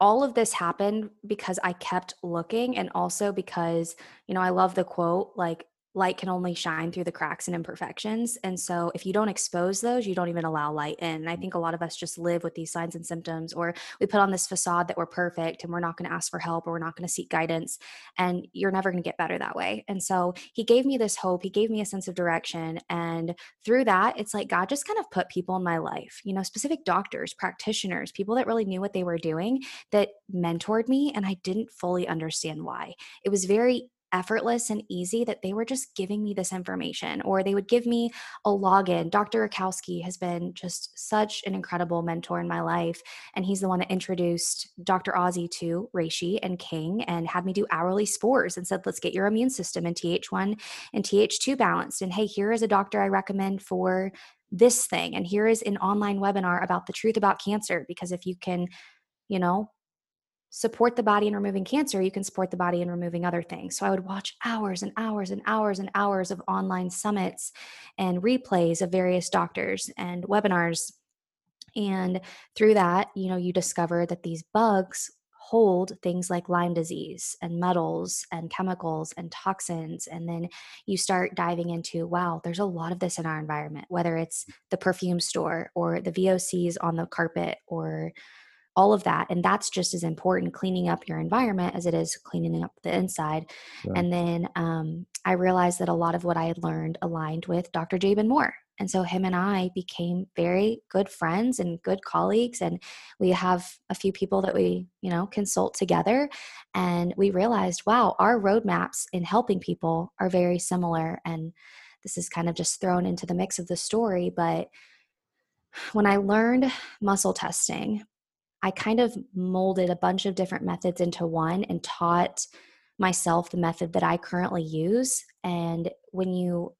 all of this happened because I kept looking and also because, you know, I love the quote like light can only shine through the cracks and imperfections. And so if you don't expose those, you don't even allow light in. And I think a lot of us just live with these signs and symptoms or we put on this facade that we're perfect and we're not going to ask for help or we're not going to seek guidance and you're never going to get better that way. And so he gave me this hope, he gave me a sense of direction and through that, it's like God just kind of put people in my life, you know, specific doctors, practitioners, people that really knew what they were doing that mentored me. And I didn't fully understand why. It was very effortless and easy that they were just giving me this information or they would give me a login. Dr. Rakowski has been just such an incredible mentor in my life. And he's the one that introduced Dr. Ozzy to Reishi and King and had me do hourly spores and said, let's get your immune system and TH1 and TH2 balanced. And hey, here is a doctor I recommend for this thing. And here is an online webinar about the truth about cancer. Because if you can, you know, support the body in removing cancer, you can support the body in removing other things. So I would watch hours and hours and hours and hours of online summits and replays of various doctors and webinars. And through that, you know, you discover that these bugs hold things like Lyme disease and metals and chemicals and toxins. And then you start diving into, wow, there's a lot of this in our environment, whether it's the perfume store or the VOCs on the carpet or all of that. And that's just as important cleaning up your environment as it is cleaning up the inside. Sure. And then um, I realized that a lot of what I had learned aligned with Dr. Jaban Moore. And so him and I became very good friends and good colleagues. And we have a few people that we, you know, consult together. And we realized, wow, our roadmaps in helping people are very similar. And this is kind of just thrown into the mix of the story. But when I learned muscle testing, I kind of molded a bunch of different methods into one and taught myself the method that I currently use. And when you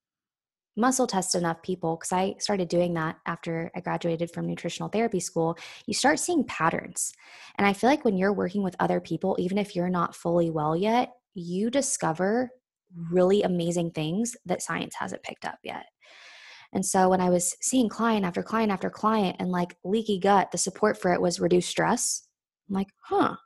muscle test enough people, because I started doing that after I graduated from nutritional therapy school, you start seeing patterns. And I feel like when you're working with other people, even if you're not fully well yet, you discover really amazing things that science hasn't picked up yet. And so when I was seeing client after client after client and like leaky gut, the support for it was reduced stress. I'm like, huh,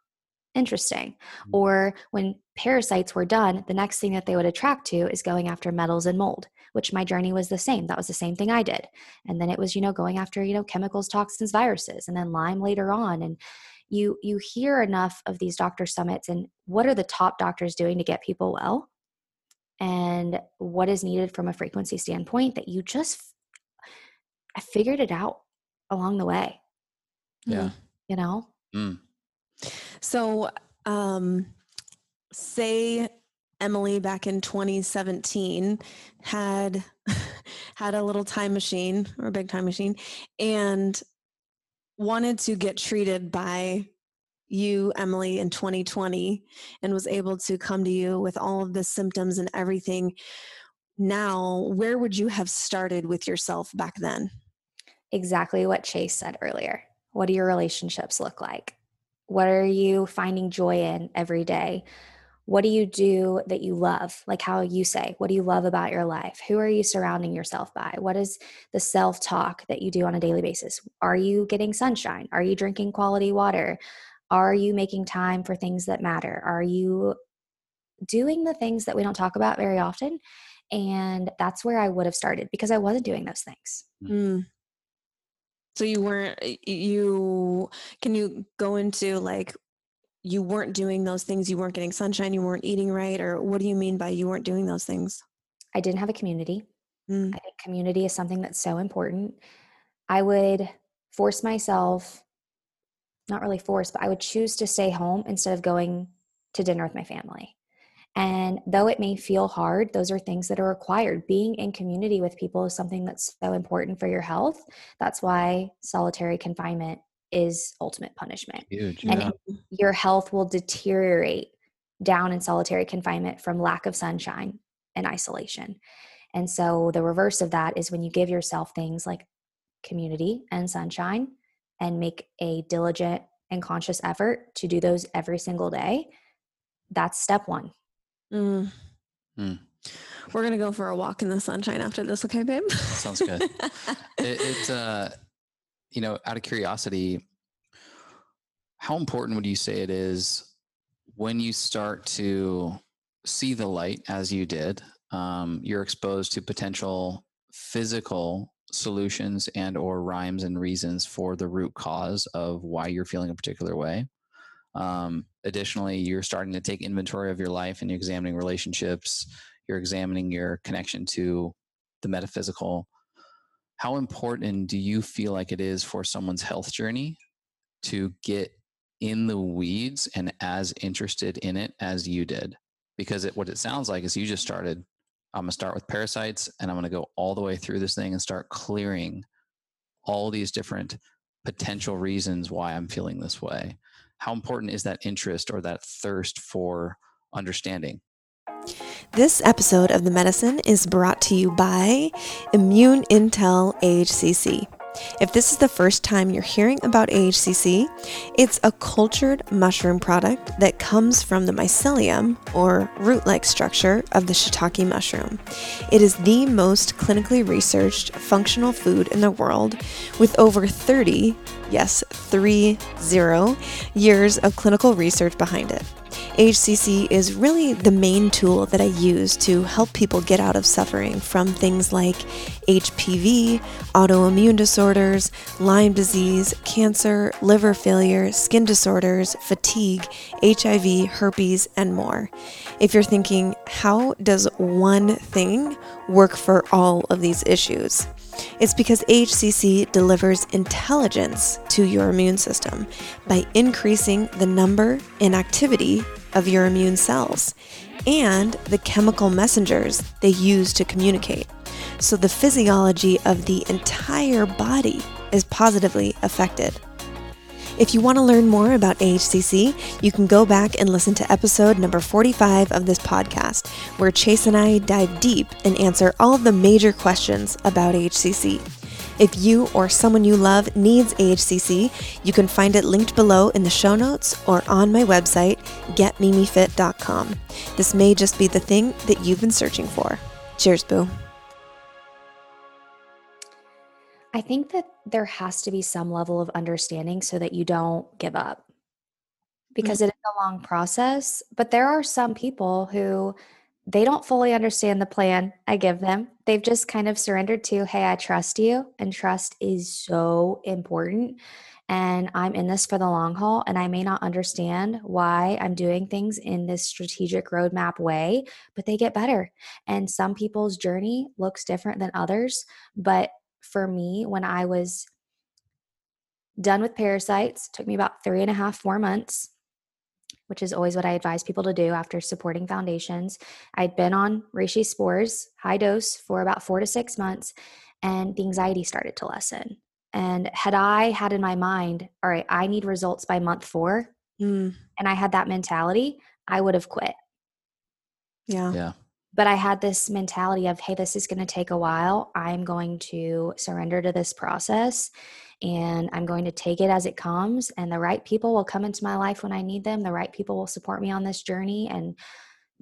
interesting. Mm. Or when parasites were done, the next thing that they would attract to is going after metals and mold, which my journey was the same. That was the same thing I did. And then it was, you know, going after, you know, chemicals, toxins, viruses, and then Lyme later on. And you you hear enough of these doctor summits and what are the top doctors doing to get people well? And what is needed from a frequency standpoint that you just I figured it out along the way, Yeah. you know? Mm. So, um, say Emily back in 2017 had had a little time machine or a big time machine and wanted to get treated by you, Emily, in 2020 and was able to come to you with all of the symptoms and everything. Now, where would you have started with yourself back then? Exactly what Chase said earlier. What do your relationships look like? What are you finding joy in every day? What do you do that you love? Like how you say, what do you love about your life? Who are you surrounding yourself by? What is the self talk that you do on a daily basis? Are you getting sunshine? Are you drinking quality water? Are you making time for things that matter? Are you doing the things that we don't talk about very often? And that's where I would have started because I wasn't doing those things. Mm. So you weren't you can you go into like you weren't doing those things, you weren't getting sunshine, you weren't eating right or what do you mean by you weren't doing those things? I didn't have a community. Mm. I think community is something that's so important. I would force myself not really forced, but I would choose to stay home instead of going to dinner with my family. And though it may feel hard, those are things that are required. Being in community with people is something that's so important for your health. That's why solitary confinement is ultimate punishment. Huge. And yeah. your health will deteriorate down in solitary confinement from lack of sunshine and isolation. And so the reverse of that is when you give yourself things like community and sunshine and make a diligent and conscious effort to do those every single day. That's step one. Mm. Mm. We're gonna go for a walk in the sunshine after this, okay, babe? Sounds good. it, it uh, you know, out of curiosity, how important would you say it is when you start to see the light as you did? Um, you're exposed to potential physical solutions and or rhymes and reasons for the root cause of why you're feeling a particular way. Um, additionally you're starting to take inventory of your life and you're examining relationships. You're examining your connection to the metaphysical. How important do you feel like it is for someone's health journey to get in the weeds and as interested in it as you did? Because it, what it sounds like is you just started I'm going to start with parasites and I'm going to go all the way through this thing and start clearing all these different potential reasons why I'm feeling this way. How important is that interest or that thirst for understanding? This episode of The Medicin is brought to you by Immune Intel AHCC. If this is the first time you're hearing about AHCC, it's a cultured mushroom product that comes from the mycelium, or root like structure, of the shiitake mushroom. It is the most clinically researched functional food in the world, with over 30, yes, 30 years of clinical research behind it. AHCC is really the main tool that I use to help people get out of suffering from things like HPV, autoimmune disorders, Lyme disease, cancer, liver failure, skin disorders, fatigue, HIV, herpes, and more. If you're thinking, how does one thing work for all of these issues? It's because HCC delivers intelligence to your immune system by increasing the number and activity of your immune cells and the chemical messengers they use to communicate. So the physiology of the entire body is positively affected. If you want to learn more about AHCC, you can go back and listen to episode number 45 of this podcast, where Chase and I dive deep and answer all of the major questions about AHCC. If you or someone you love needs AHCC, you can find it linked below in the show notes or on my website, getmimifit.com. This may just be the thing that you've been searching for. Cheers, Boo. I think that there has to be some level of understanding so that you don't give up because mm-hmm. it is a long process. But there are some people who they don't fully understand the plan I give them. They've just kind of surrendered to, hey, I trust you. And trust is so important. And I'm in this for the long haul. And I may not understand why I'm doing things in this strategic roadmap way, but they get better. And some people's journey looks different than others. But for me, when I was done with parasites, took me about three and a half, four months. which is always what I advise people to do after supporting foundations. I'd been on reishi spores, high dose, for about four to six months, and the anxiety started to lessen. And had I had in my mind, all right, I need results by month four, Mm, and I had that mentality, I would have quit. yeah. Yeah. But I had this mentality of, hey, this is going to take a while. I'm going to surrender to this process and I'm going to take it as it comes. And the right people will come into my life when I need them. The right people will support me on this journey and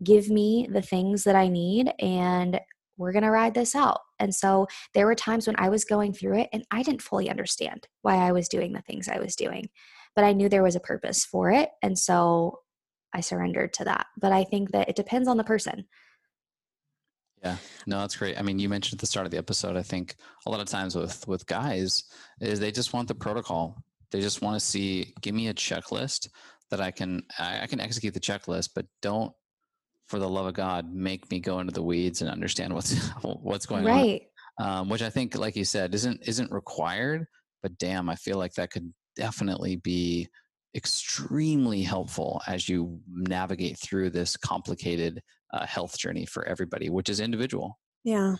give me the things that I need. And we're going to ride this out. And so there were times when I was going through it and I didn't fully understand why I was doing the things I was doing, but I knew there was a purpose for it. And so I surrendered to that. But I think that it depends on the person. Yeah, no, that's great. I mean, you mentioned at the start of the episode. I think a lot of times with with guys is they just want the protocol. They just want to see, give me a checklist that I can I, I can execute the checklist, but don't, for the love of God, make me go into the weeds and understand what's what's going on. Right. Um, which I think, like you said, isn't isn't required. But damn, I feel like that could definitely be extremely helpful as you navigate through this complicated uh, health journey for everybody, which is individual. Yeah.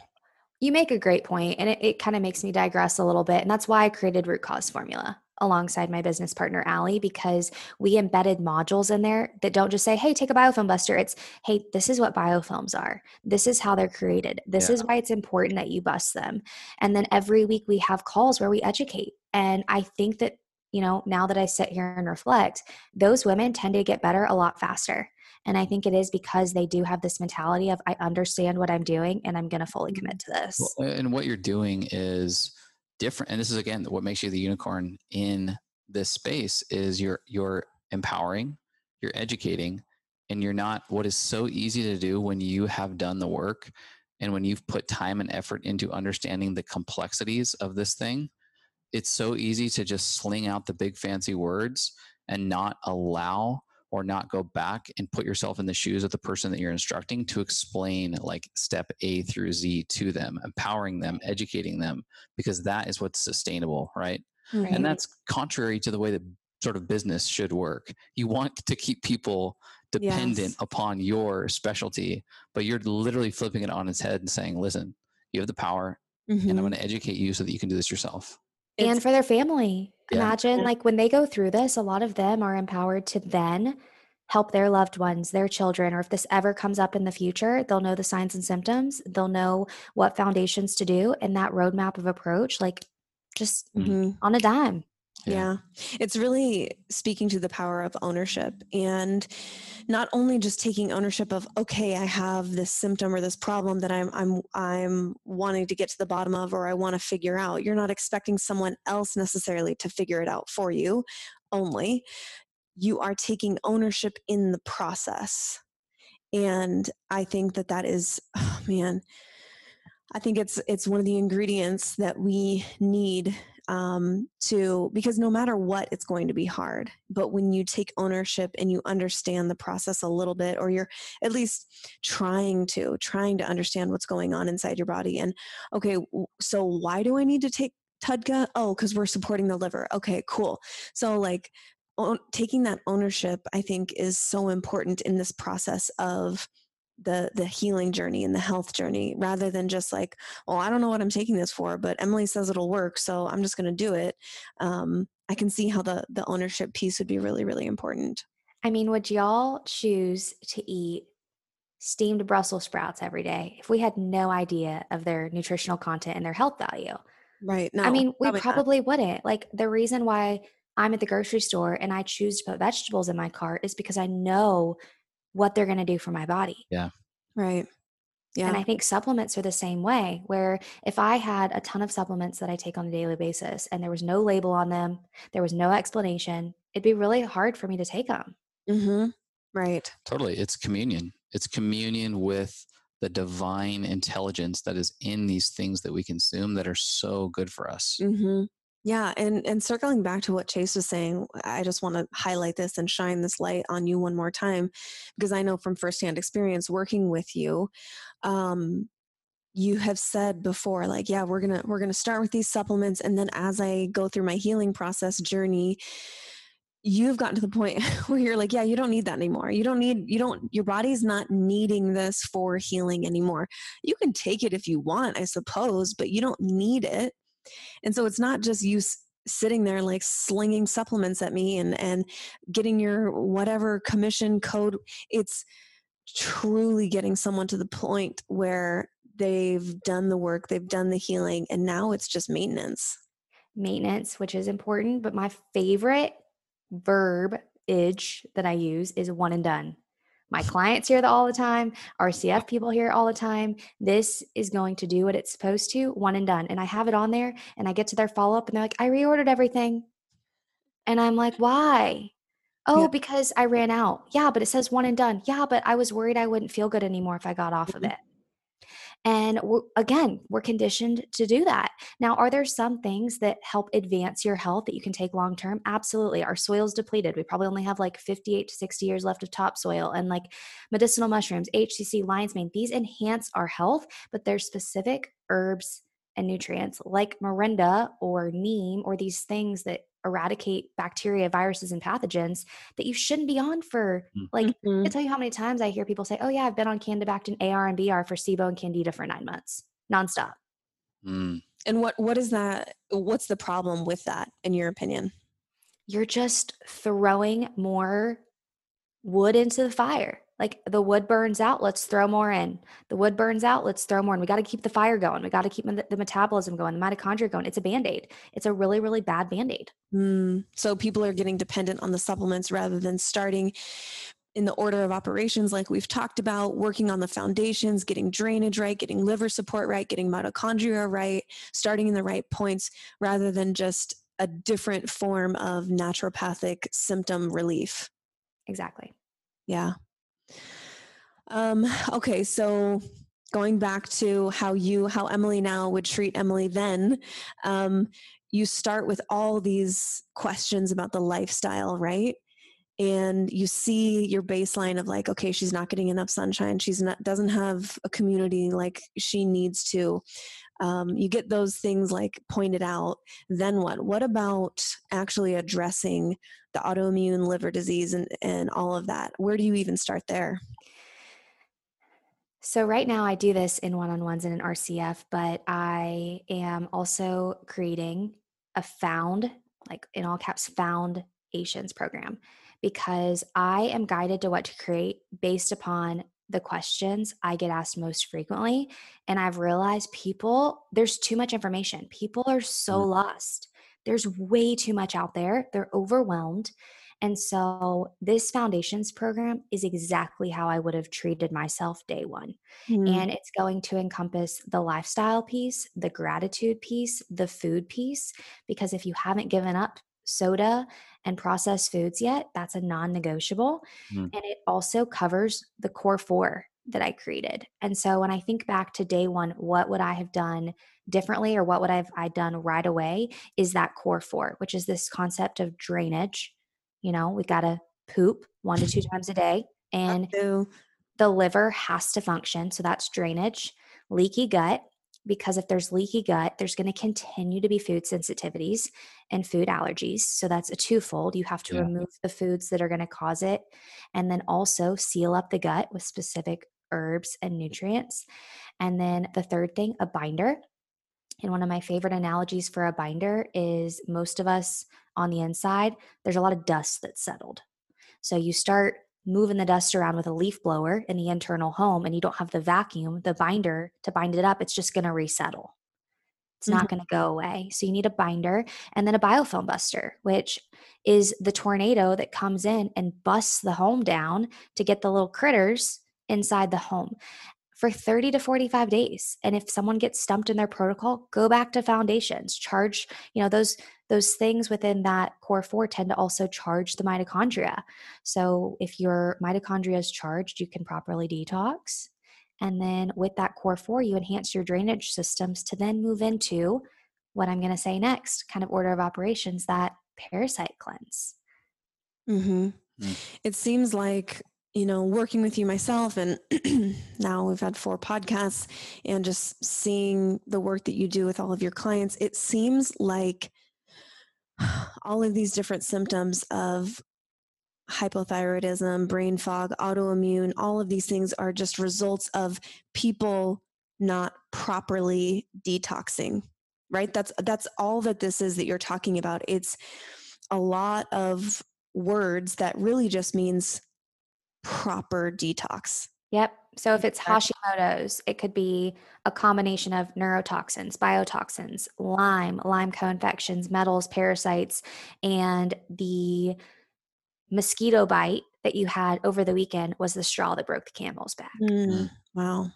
You make a great point, and it, it kind of makes me digress a little bit. And that's why I created Root Cause Formula alongside my business partner, Allie, because we embedded modules in there that don't just say, hey, take a biofilm buster. It's, hey, this is what biofilms are. This is how they're created. This Yeah. is why it's important that you bust them. And then every week we have calls where we educate. And I think that, you know, now that I sit here and reflect, those women tend to get better a lot faster. And I think it is because they do have this mentality of, I understand what I'm doing and I'm going to fully mm-hmm. commit to this. Well, and what you're doing is different. And this is again what makes you the unicorn in this space is you're you're empowering, you're educating, and you're not what is so easy to do when you have done the work and when you've put time and effort into understanding the complexities of this thing. It's so easy to just sling out the big fancy words and not allow or not go back and put yourself in the shoes of the person that you're instructing to explain like step A through Z to them, empowering them, educating them, because that is what's sustainable, right? Right. And that's contrary to the way that sort of business should work. You want to keep people dependent Yes. upon your specialty, but you're literally flipping it on its head and saying, listen, you have the power and I'm Mhm. going to educate you so that you can do this yourself. And for their family. Yeah. Imagine like when they go through this, a lot of them are empowered to then help their loved ones, their children, or if this ever comes up in the future, they'll know the signs and symptoms. They'll know what foundations to do and that roadmap of approach, like just Mhm. on a dime. Yeah. Yeah. It's really speaking to the power of ownership and not only just taking ownership of okay, I have this symptom or this problem that I'm I'm I'm wanting to get to the bottom of or I want to figure out. You're not expecting someone else necessarily to figure it out for you only. You are taking ownership in the process. And I think that that is oh man, I think it's it's one of the ingredients that we need um, to because no matter what, it's going to be hard. But when you take ownership and you understand the process a little bit, or you're at least trying to trying to understand what's going on inside your body, and okay, so why do I need to take TUDCA? Oh, because we're supporting the liver. Okay, cool. So like taking that ownership, I think, is so important in this process of the the healing journey and the health journey rather than just like well i don't know what i'm taking this for but emily says it'll work so i'm just going to do it um, i can see how the the ownership piece would be really really important I mean, would y'all choose to eat steamed Brussels sprouts every day if we had no idea of their nutritional content and their health value? right no I mean, we probably probably wouldn't. Like the reason why I'm at the grocery store and I choose to put vegetables in my cart is because I know what they're going to do for my body. Yeah. Right yeah And I think supplements are the same way, where if I had a ton of supplements that I take on a daily basis and there was no label on them, there was no explanation, it'd be really hard for me to take them. mm-hmm. right Totally. It's communion. It's communion with the divine intelligence that is in these things that we consume that are so good for us. mm-hmm. Yeah and and circling back to what chase was saying i just want to highlight this and shine this light on you one more time because i know from firsthand experience working with you um you have said before like yeah we're gonna we're gonna start with these supplements and then as i go through my healing process journey you've gotten to the point where you're like, yeah, you don't need that anymore. You don't need, you don't, your body's not needing this for healing anymore. You can take it if you want, I suppose, but you don't need it. And so it's not just you sitting there like slinging supplements at me and and getting your whatever commission code it's truly getting someone to the point where they've done the work they've done the healing and now it's just maintenance. Maintenance which is important but my favorite verb that i use is one and done my clients hear that all the time. RCF people hear it all the time. This is going to do what it's supposed to, one and done. And I have it on there and I get to their follow up and they're like, I reordered everything. And I'm like, why? Oh, yeah. because I ran out. Yeah, but it says one and done. Yeah, but I was worried I wouldn't feel good anymore if I got off of mm-hmm. it. And we're, again, we're conditioned to do that. Now, are there some things that help advance your health that you can take long term? Absolutely. Our soil's depleted. We probably only have like 58 to 60 years left of topsoil and like medicinal mushrooms, HCC, lion's mane. These enhance our health, but they're specific herbs and nutrients like morinda or neem or these things that eradicate bacteria, viruses, and pathogens that you shouldn't be on for like mm-hmm. I tell you how many times I hear people say, Oh yeah, I've been on Candibactin AR and BR for SIBO and Candida for nine months, nonstop. Mm. And what what is that what's the problem with that in your opinion? You're just throwing more wood into the fire. Like the wood burns out, let's throw more in. The wood burns out, let's throw more in. We got to keep the fire going. We got to keep the metabolism going, the mitochondria going. It's a band aid. It's a really, really bad band aid. Mm, so people are getting dependent on the supplements rather than starting in the order of operations, like we've talked about, working on the foundations, getting drainage right, getting liver support right, getting mitochondria right, starting in the right points rather than just a different form of naturopathic symptom relief. Exactly. Yeah. Um, okay, so going back to how you, how Emily now would treat Emily then, um, you start with all these questions about the lifestyle, right? And you see your baseline of like, okay, she's not getting enough sunshine. She's not doesn't have a community like she needs to. Um, you get those things like pointed out. Then what? What about actually addressing the autoimmune liver disease and, and all of that? Where do you even start there? So, right now, I do this in one on ones and in RCF, but I am also creating a found, like in all caps, foundations program because I am guided to what to create based upon the questions I get asked most frequently. And I've realized people, there's too much information. People are so mm. lost. There's way too much out there. They're overwhelmed. And so, this foundations program is exactly how I would have treated myself day one. Mm. And it's going to encompass the lifestyle piece, the gratitude piece, the food piece. Because if you haven't given up soda and processed foods yet, that's a non negotiable. Mm. And it also covers the core four that I created. And so when I think back to day one, what would I have done differently or what would I have I done right away is that core four, which is this concept of drainage, you know, we got to poop one to two times a day. And the liver has to function. So that's drainage, leaky gut. Because if there's leaky gut, there's going to continue to be food sensitivities and food allergies. So that's a twofold. You have to yeah. remove the foods that are going to cause it, and then also seal up the gut with specific herbs and nutrients. And then the third thing, a binder. And one of my favorite analogies for a binder is most of us on the inside, there's a lot of dust that's settled. So you start moving the dust around with a leaf blower in the internal home and you don't have the vacuum, the binder to bind it up, it's just going to resettle. It's mm-hmm. not going to go away. So you need a binder and then a biofilm buster, which is the tornado that comes in and busts the home down to get the little critters inside the home for 30 to 45 days. And if someone gets stumped in their protocol go back to foundations. Charge you know those those things within that core 4 tend to also charge the mitochondria. So if your mitochondria is charged you can properly detox. And then with that core 4 you enhance your drainage systems to then move into what i'm going to say next kind of order of operations that parasite cleanse. Mm-hmm. Mm. It seems like you know, working with you myself, and now we've had four podcasts, and just seeing the work that you do with all of your clients, it seems like all of these different symptoms of hypothyroidism, brain fog, autoimmune, all of these things are just results of people not properly detoxing. Right? That's that's all that this is that you're talking about. It's a lot of words that really just means proper detox. Yep. So if it's Hashimoto's, it could be a combination of neurotoxins, biotoxins, Lyme, Lyme co-infections, metals, parasites, and the mosquito bite that you had over the weekend was the straw that broke the camel's back. Mm, wow.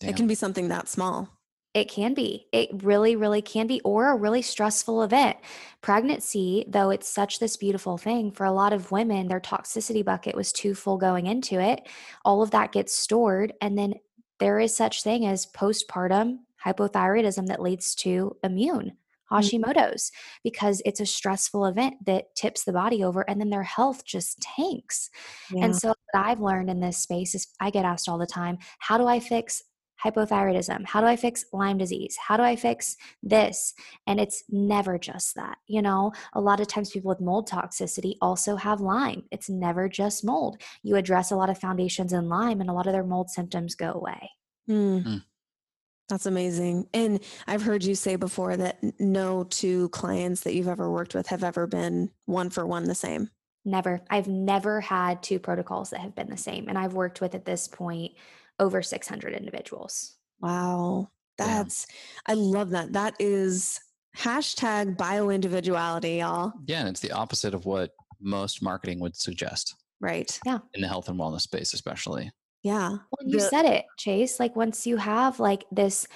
Damn. It can be something that small. It can be. It really, really can be, or a really stressful event. Pregnancy, though it's such this beautiful thing, for a lot of women, their toxicity bucket was too full going into it. All of that gets stored. And then there is such thing as postpartum hypothyroidism that leads to immune mm-hmm. Hashimoto's because it's a stressful event that tips the body over and then their health just tanks. Yeah. And so, what I've learned in this space is I get asked all the time, how do I fix hypothyroidism? How do I fix Lyme disease? How do I fix this? And it's never just that. You know, a lot of times people with mold toxicity also have Lyme. It's never just mold. You address a lot of foundations in Lyme, and a lot of their mold symptoms go away. Mm. Mm. That's amazing. And I've heard you say before that no two clients that you've ever worked with have ever been one for one the same. Never. I've never had two protocols that have been the same. And I've worked with at this point over 600 individuals. Wow. Yeah. That's, I love that. That is hashtag bioindividuality, y'all. Yeah, and it's the opposite of what most marketing would suggest Right. Yeah. In the health and wellness space, especially. Yeah. Well, you The- said it, Chase. Like once you have like this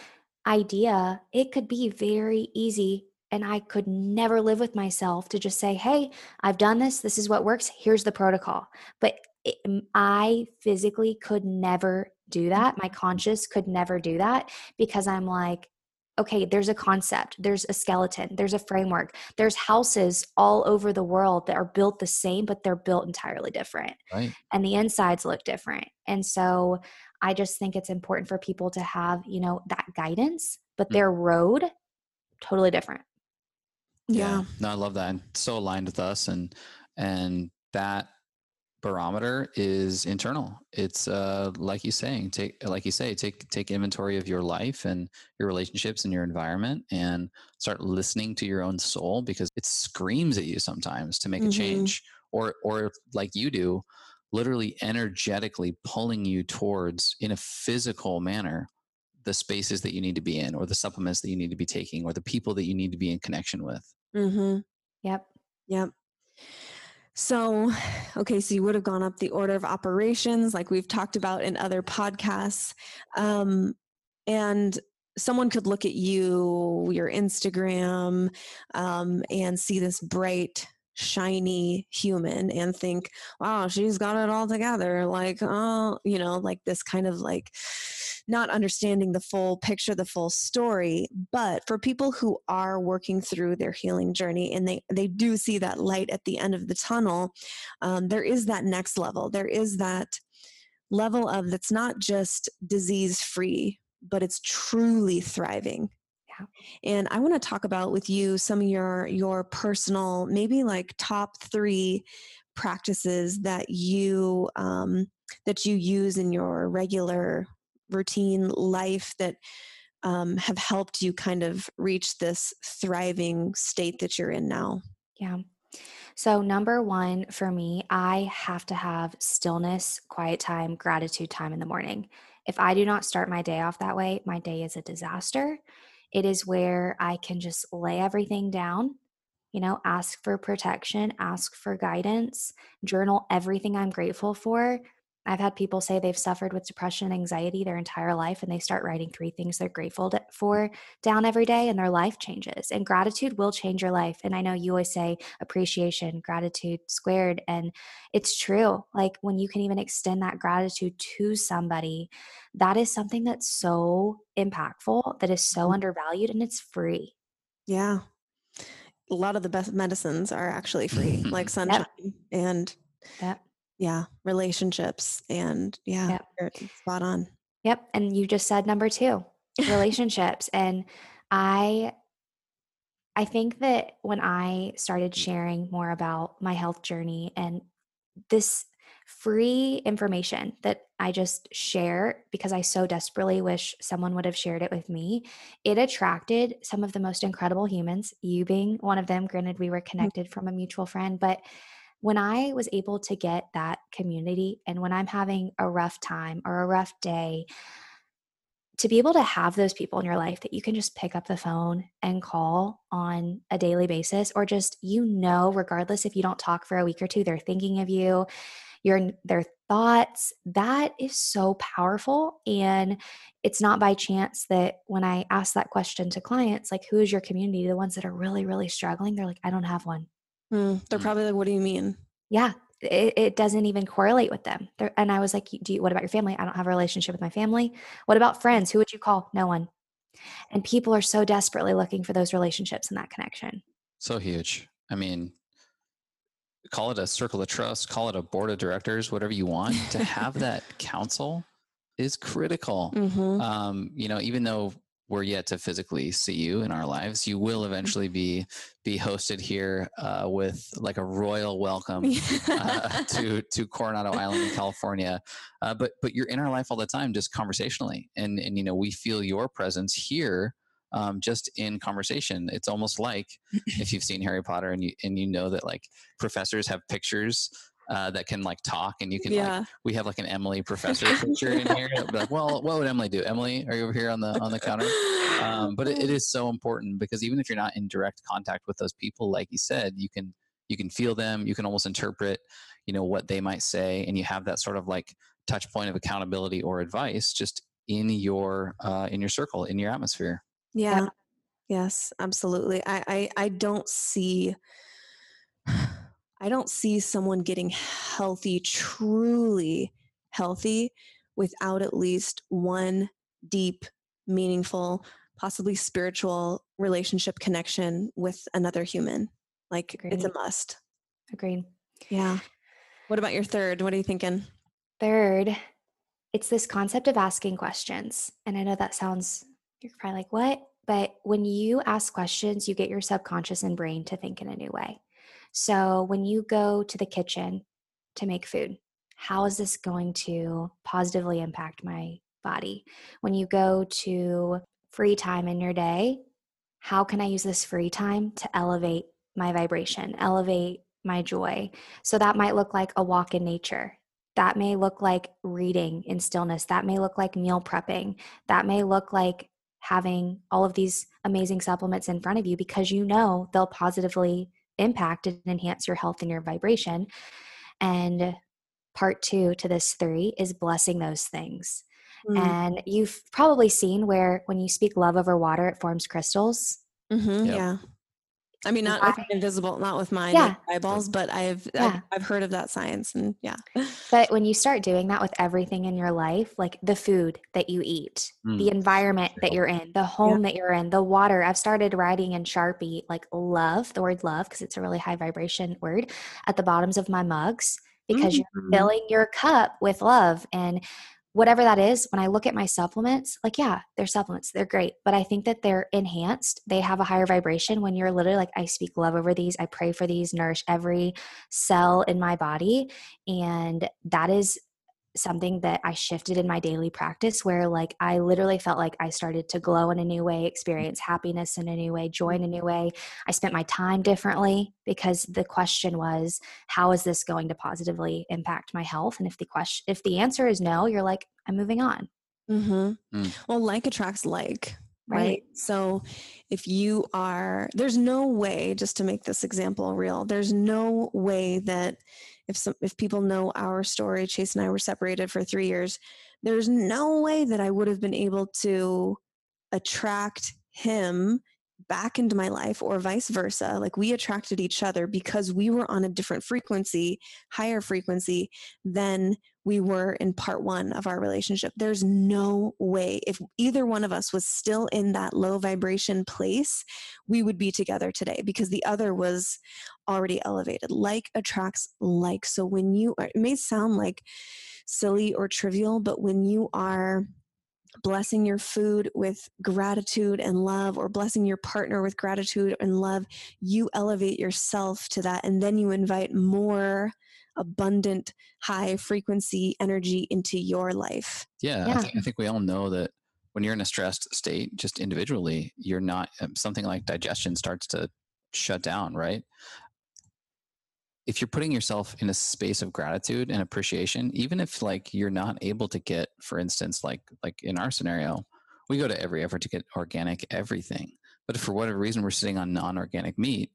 idea, it could be very easy. And I could never live with myself to just say, hey, I've done this. This is what works. Here's the protocol. But it, I physically could never do that. My conscious could never do that because I'm like, okay, there's a concept, there's a skeleton, there's a framework, there's houses all over the world that are built the same, but they're built entirely different Right. and the insides look different. And so I just think it's important for people to have, you know, that guidance, but Mm. their road totally different. Yeah. No, I love that. And so aligned with us and and that barometer is internal. It's uh like you saying, take like you say, take take inventory of your life and your relationships and your environment and start listening to your own soul because it screams at you sometimes to make Mhm. a change. Or or like you do, literally energetically pulling you towards in a physical manner the spaces that you need to be in or the supplements that you need to be taking or the people that you need to be in connection with. Mm-hmm. Yep. Yep. So, okay, so you would have gone up the order of operations like we've talked about in other podcasts. Um, and someone could look at you, your Instagram, um, and see this bright, shiny human and think, wow, she's got it all together. Like, oh, you know, like this kind of like not understanding the full picture, the full story. But for people who are working through their healing journey and they, they do see that light at the end of the tunnel, um, there is that next level. There is that level of that's not just disease free, but it's truly thriving. Yeah. And I want to talk about with you some of your your personal, maybe like top three practices that you um, that you use in your regular routine life that um, have helped you kind of reach this thriving state that you're in now. Yeah. So, number one for me, I have to have stillness, quiet time, gratitude time in the morning. If I do not start my day off that way, my day is a disaster. It is where I can just lay everything down, you know, ask for protection, ask for guidance, journal everything I'm grateful for. I've had people say they've suffered with depression and anxiety their entire life, and they start writing three things they're grateful to- for down every day, and their life changes. And gratitude will change your life. And I know you always say appreciation, gratitude squared. And it's true. Like when you can even extend that gratitude to somebody, that is something that's so impactful, that is so Mhm. undervalued, and it's free. Yeah. A lot of the best medicines are actually free, like sunshine and Yep. Yeah, relationships and yeah, Yep. spot on. Yep. And you just said number two relationships. and I I think that when I started sharing more about my health journey and this free information that I just share because I so desperately wish someone would have shared it with me, it attracted some of the most incredible humans, you being one of them. Granted, we were Mm. connected from a mutual friend, but when I was able to get that community and when I'm having a rough time or a rough day, to be able to have those people in your life that you can just pick up the phone and call on a daily basis or just you know regardless if you don't talk for a week or two they're thinking of you your their thoughts that is so powerful and it's not by chance that when i ask that question to clients like who is your community? The ones that are really really struggling they're like i don't have one Mm, they're Mm. probably like, what do you mean? yeah it, it doesn't even correlate with them They're, and i was like do you what about your family i don't have a relationship with my family what about friends who would you call no one and people are so desperately looking for those relationships and that connection So huge. I mean, call it a circle of trust, call it a board of directors, whatever you want. to have that counsel is critical. hmm Um, you know, even though we're yet to physically see you in our lives, you will eventually be be hosted here uh, with like a royal welcome uh, to to Coronado Island in California. Uh, but but you're in our life all the time, just conversationally, and and you know we feel your presence here. Um, just in conversation, it's almost like if you've seen Harry Potter and you and you know that like professors have pictures uh, that can like talk, and you can like yeah. we have like an Emily professor picture in here. Be like, well, what would Emily do? Emily, are you over here on the on the counter? Um, but it, it is so important because even if you're not in direct contact with those people, like you said, you can you can feel them. You can almost interpret, you know, what they might say, and you have that sort of like touch point of accountability or advice just in your uh, in your circle, in your atmosphere. Yeah. Yes, absolutely. I, I I don't see I don't see someone getting healthy, truly healthy, without at least one deep, meaningful, possibly spiritual relationship connection with another human. Like it's a must. agreed Yeah. What about your third? What are you thinking? third it's this concept of asking questions and i know that sounds you're probably like what but when you ask questions you get your subconscious and brain to think in a new way so when you go to the kitchen to make food how is this going to positively impact my body when you go to free time in your day how can i use this free time to elevate my vibration elevate my joy so that might look like a walk in nature that may look like reading in stillness. That may look like meal prepping. That may look like having all of these amazing supplements in front of you because you know they'll positively impact and enhance your health and your vibration. And part two to this three is blessing those things. Mm, And you've probably seen where when you speak love over water, it forms crystals. Mm-hmm, Yep. Yeah. I mean, not with invisible, not with my Yeah. naked eyeballs, but I've, Yeah. I've I've heard of that science, and yeah. But when you start doing that with everything in your life, like the food that you eat, the Mm. environment that you're in, the home that you're in, the water, I've started writing in Sharpie like love, the word love, because it's a really high vibration word, at the bottoms of my mugs because you're Mm. filling your cup with love. And whatever that is, when I look at my supplements, like, yeah, they're supplements, they're great, but I think that they're enhanced. They have a higher vibration when you're literally like, I speak love over these, I pray for these, nourish every cell in my body. And that is something that I shifted in my daily practice where like I literally felt like I started to glow in a new way, experience happiness in a new way, joy in a new way. I spent my time differently because the question was how is this going to positively impact my health? And if the question if the answer is no, you're like I'm moving on. Mm-hmm. Mm. Well, like attracts like, right? Right. So if you are, there's no way, just to make this example real, there's no way that if some, if people know our story, Chase and I were separated for three years, there's no way that I would have been able to attract him back into my life or vice versa. Like we attracted each other because we were on a different frequency, higher frequency than we were in part one of our relationship. There's no way, if either one of us was still in that low vibration place, we would be together today because the other was already elevated. Like attracts like. So when you are, it may sound like silly or trivial, but when you are blessing your food with gratitude and love, or blessing your partner with gratitude and love, you elevate yourself to that. And then you invite more abundant, high frequency energy into your life. Yeah, Yeah. I, think, I think we all know that when you're in a stressed state, just individually, you're not um, something like digestion starts to shut down, right? If you're putting yourself in a space of gratitude and appreciation, even if like you're not able to get, for instance, like like in our scenario, we go to every effort to get organic everything. But if for whatever reason we're sitting on non-organic meat,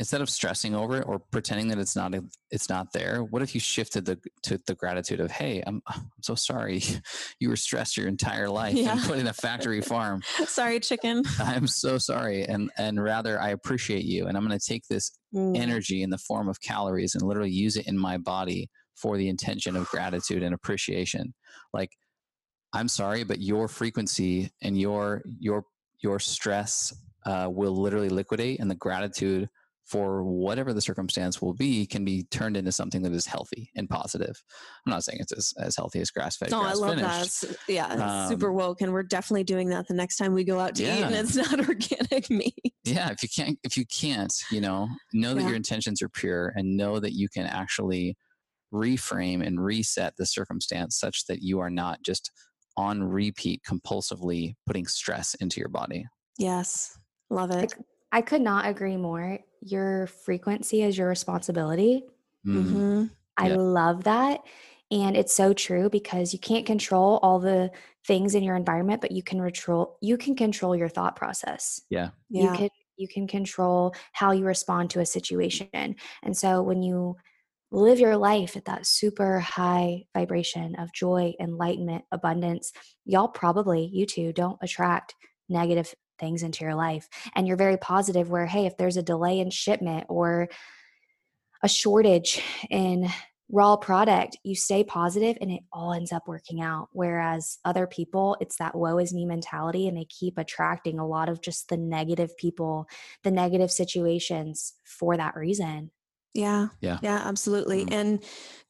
instead of stressing over it or pretending that it's not it's not there what if you shifted the to the gratitude of hey i'm i'm so sorry you were stressed your entire life Yeah. and put in a factory farm Sorry, chicken. i'm so sorry and and rather i appreciate you and i'm going to take this Mm. energy in the form of calories and literally use it in my body for the intention of gratitude and appreciation like i'm sorry but your frequency and your your your stress uh, will literally liquidate and the gratitude for whatever the circumstance will be can be turned into something that is healthy and positive i'm not saying it's as, as healthy as grass fed No, I grass love finished that. It's- yeah, Um, super woke, and we're definitely doing that the next time we go out to eat, and it's not organic meat. yeah if you can't if you can't you know know that Yeah. your intentions are pure and know that you can actually reframe and reset the circumstance such that you are not just on repeat compulsively putting stress into your body Yes, love it. I could not agree more. Your frequency is your responsibility. Mm, hmm I Yeah. love that. And it's so true because you can't control all the things in your environment, but you can control you can control your thought process. yeah You Yeah, can you can control how you respond to a situation. And so when you live your life at that super high vibration of joy, enlightenment, abundance, y'all probably, you two, don't attract negative things into your life. And you're very positive where, hey, if there's a delay in shipment or a shortage in raw product, you stay positive and it all ends up working out. Whereas other people, it's that woe is me mentality and they keep attracting a lot of just the negative people, the negative situations for that reason. yeah, Yeah. yeah, absolutely. Mhm. And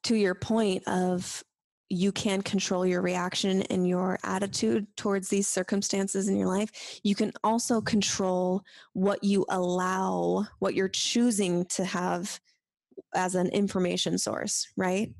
to your point of you can control your reaction and your attitude towards these circumstances in your life. You can also control what you allow, what you're choosing to have as an information source, right?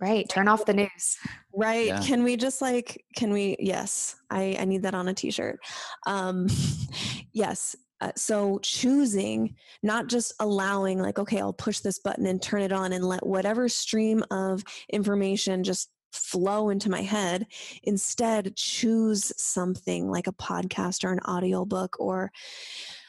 Right. Turn off the news. Right. Yeah. Can we just like, can we, yes, I, I need that on a t shirt. Um, yes. Uh, so choosing, not just allowing, like, okay, I'll push this button and turn it on and let whatever stream of information just flow into my head. Instead, choose something like a podcast or an audiobook or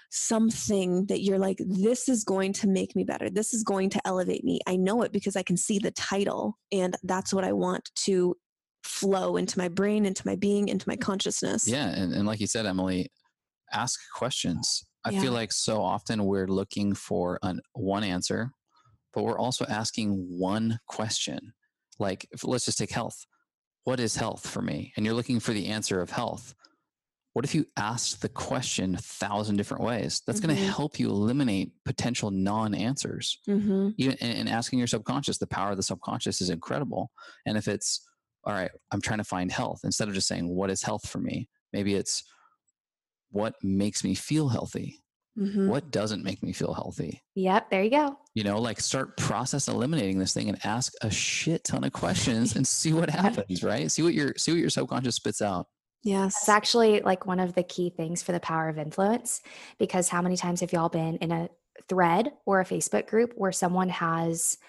something that you're like, this is going to make me better. This is going to elevate me. I know it because I can see the title, and that's what I want to flow into my brain, into my being, into my mm. consciousness. yeah and, and like you said emily ask questions i Yeah. feel like so often we're looking for an one answer but we're also asking one question like if, let's just take health. What is health for me? And you're looking for the answer of health. What if you asked the question a thousand different ways? That's going Mhm. to help you eliminate potential non-answers. Mm-hmm. even and, and asking your subconscious the power of the subconscious is incredible. And if it's all right i'm trying to find health instead of just saying what is health for me? Maybe it's what makes me feel healthy Mm-hmm. what doesn't make me feel healthy Yep. There you go. you know like start process eliminating this thing and ask a shit ton of questions and see what happens right see what your see what your subconscious spits out Yes. It's actually like one of the key things for the power of influence because how many times have y'all been in a thread or a Facebook group where someone has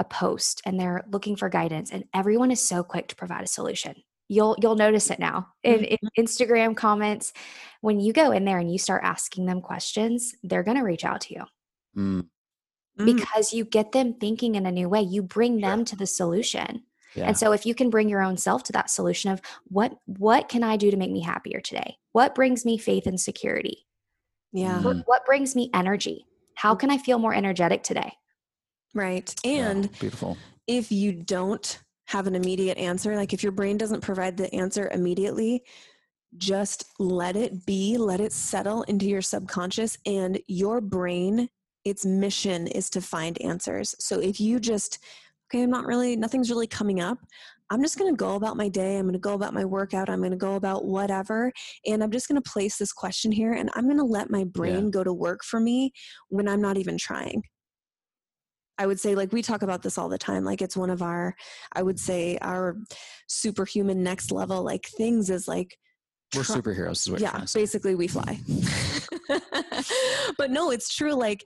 a post and they're looking for guidance and everyone is so quick to provide a solution. You'll you'll notice it now in, in Instagram comments when you go in there and you start asking them questions, they're going to reach out to you Mm, Mm. because you get them thinking in a new way. You bring Sure. them to the solution. yeah And so if you can bring your own self to that solution of what what can I do to make me happier today? What brings me faith and security? yeah. Mm. What, what brings me energy? How can I feel more energetic today? Right. yeah, And beautiful if you don't have an immediate answer, like if your brain doesn't provide the answer immediately, just let it be, let it settle into your subconscious, and your brain, its mission is to find answers. So if you just, okay, I'm not really, nothing's really coming up, I'm just going to go about my day. I'm going to go about my workout. I'm going to go about whatever. And I'm just going to place this question here and I'm going to let my brain Yeah. go to work for me when I'm not even trying. I would say, like, we talk about this all the time. Like, it's one of our, I would say, our superhuman next level, like, things is like, We're superheroes, is yeah trying to say. basically we fly but no it's true like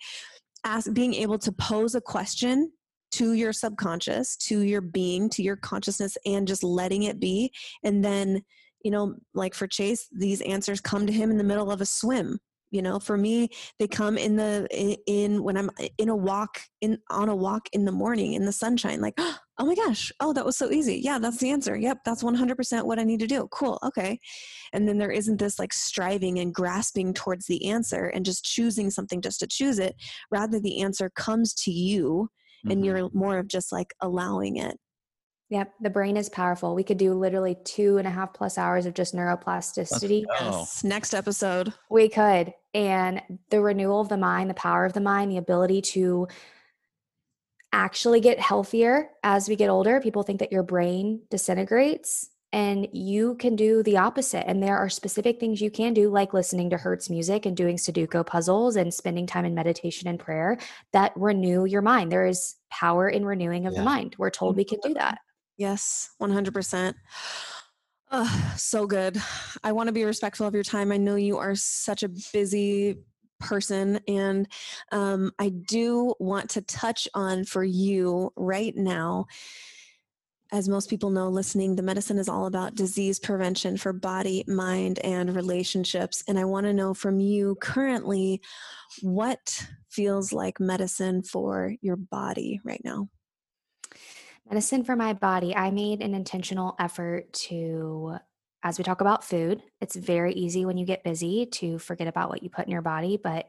ask being able to pose a question to your subconscious to your being to your consciousness and just letting it be and then you know like for chase these answers come to him in the middle of a swim you know for me they come in the in, in when i'm in a walk in on a walk in the morning in the sunshine like oh my gosh oh that was so easy. Yeah that's the answer. Yep that's 100% what i need to do. Cool okay. And then there isn't this like striving and grasping towards the answer and just choosing something just to choose it. Rather the answer comes to you and Mhm. you're more of just like allowing it Yep, the brain is powerful. We could do literally two and a half plus hours of just neuroplasticity. Yes next episode We could. And the renewal of the mind, the power of the mind, the ability to actually get healthier as we get older. People think that your brain disintegrates and you can do the opposite. And there are specific things you can do, like listening to Hertz music and doing Sudoku puzzles and spending time in meditation and prayer that renew your mind. There is power in renewing of Yeah. the mind. We're told we can do that. Yes, 100%. Ugh, so good. I want to be respectful of your time. I know you are such a busy person, and um, I do want to touch on for you right now. As most people know, listening, the Medicin is all about disease prevention for body, mind, and relationships. And I want to know from you currently what feels like medicine for your body right now. Medicine for my body, I made an intentional effort to, as we talk about food, it's very easy when you get busy to forget about what you put in your body. But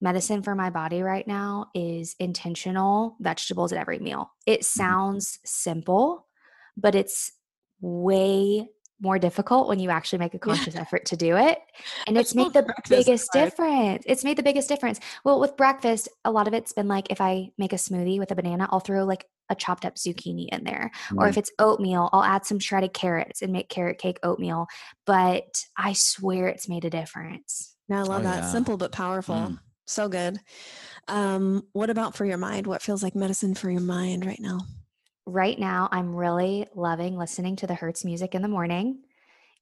medicine for my body right now is intentional vegetables at every meal. It sounds simple, but it's way more difficult when you actually make a conscious effort to do it. And it's made the biggest hard. difference. It's made the biggest difference. Well, with breakfast, a lot of it's been like if I make a smoothie with a banana, I'll throw like a chopped up zucchini in there. Or Mm. if it's oatmeal, I'll add some shredded carrots and make carrot cake oatmeal. But I swear it's made a difference. Yeah, I love Oh, that. yeah. Simple but powerful. Mm. So good. Um, what about for your mind? What feels like medicine for your mind right now? Right now, I'm really loving listening to the Hertz music in the morning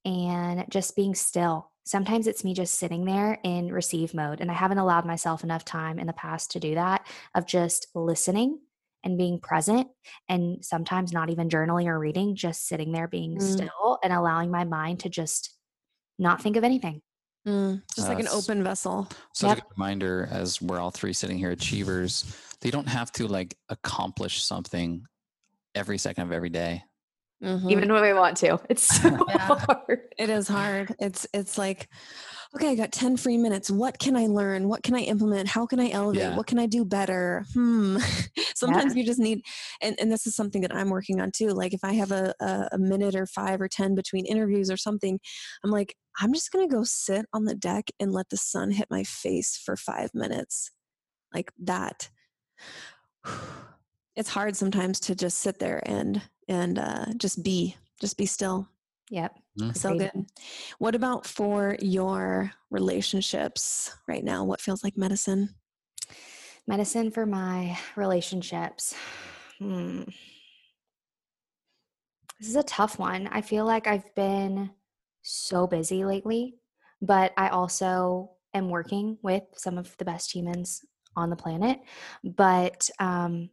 and just being still. Sometimes it's me just sitting there in receive mode, and I haven't allowed myself enough time in the past to do that of just listening and being present, and sometimes not even journaling or reading, just sitting there being Mm. still and allowing my mind to just not think of anything. Mm, just like an open vessel. Such Yep. a good reminder as we're all three sitting here achievers. They don't have to like accomplish something every second of every day. Mhm. Even when we want to, it's so Yeah. hard. it is hard. It's it's like, okay, I got 10 free minutes. What can I learn? What can I implement? How can I elevate? Yeah. What can I do better? Hmm. Sometimes you just need and, and this is something that I'm working on too. Like if I have a, a, a minute or five or ten between interviews or something, I'm like, I'm just gonna go sit on the deck and let the sun hit my face for five minutes. Like that. It's hard sometimes to just sit there and and uh, just be, just be still. Yep. So good. What about for your relationships right now? What feels like medicine? Medicine for my relationships. Hmm. This is a tough one. I feel like I've been so busy lately, but I also am working with some of the best humans on the planet. But um,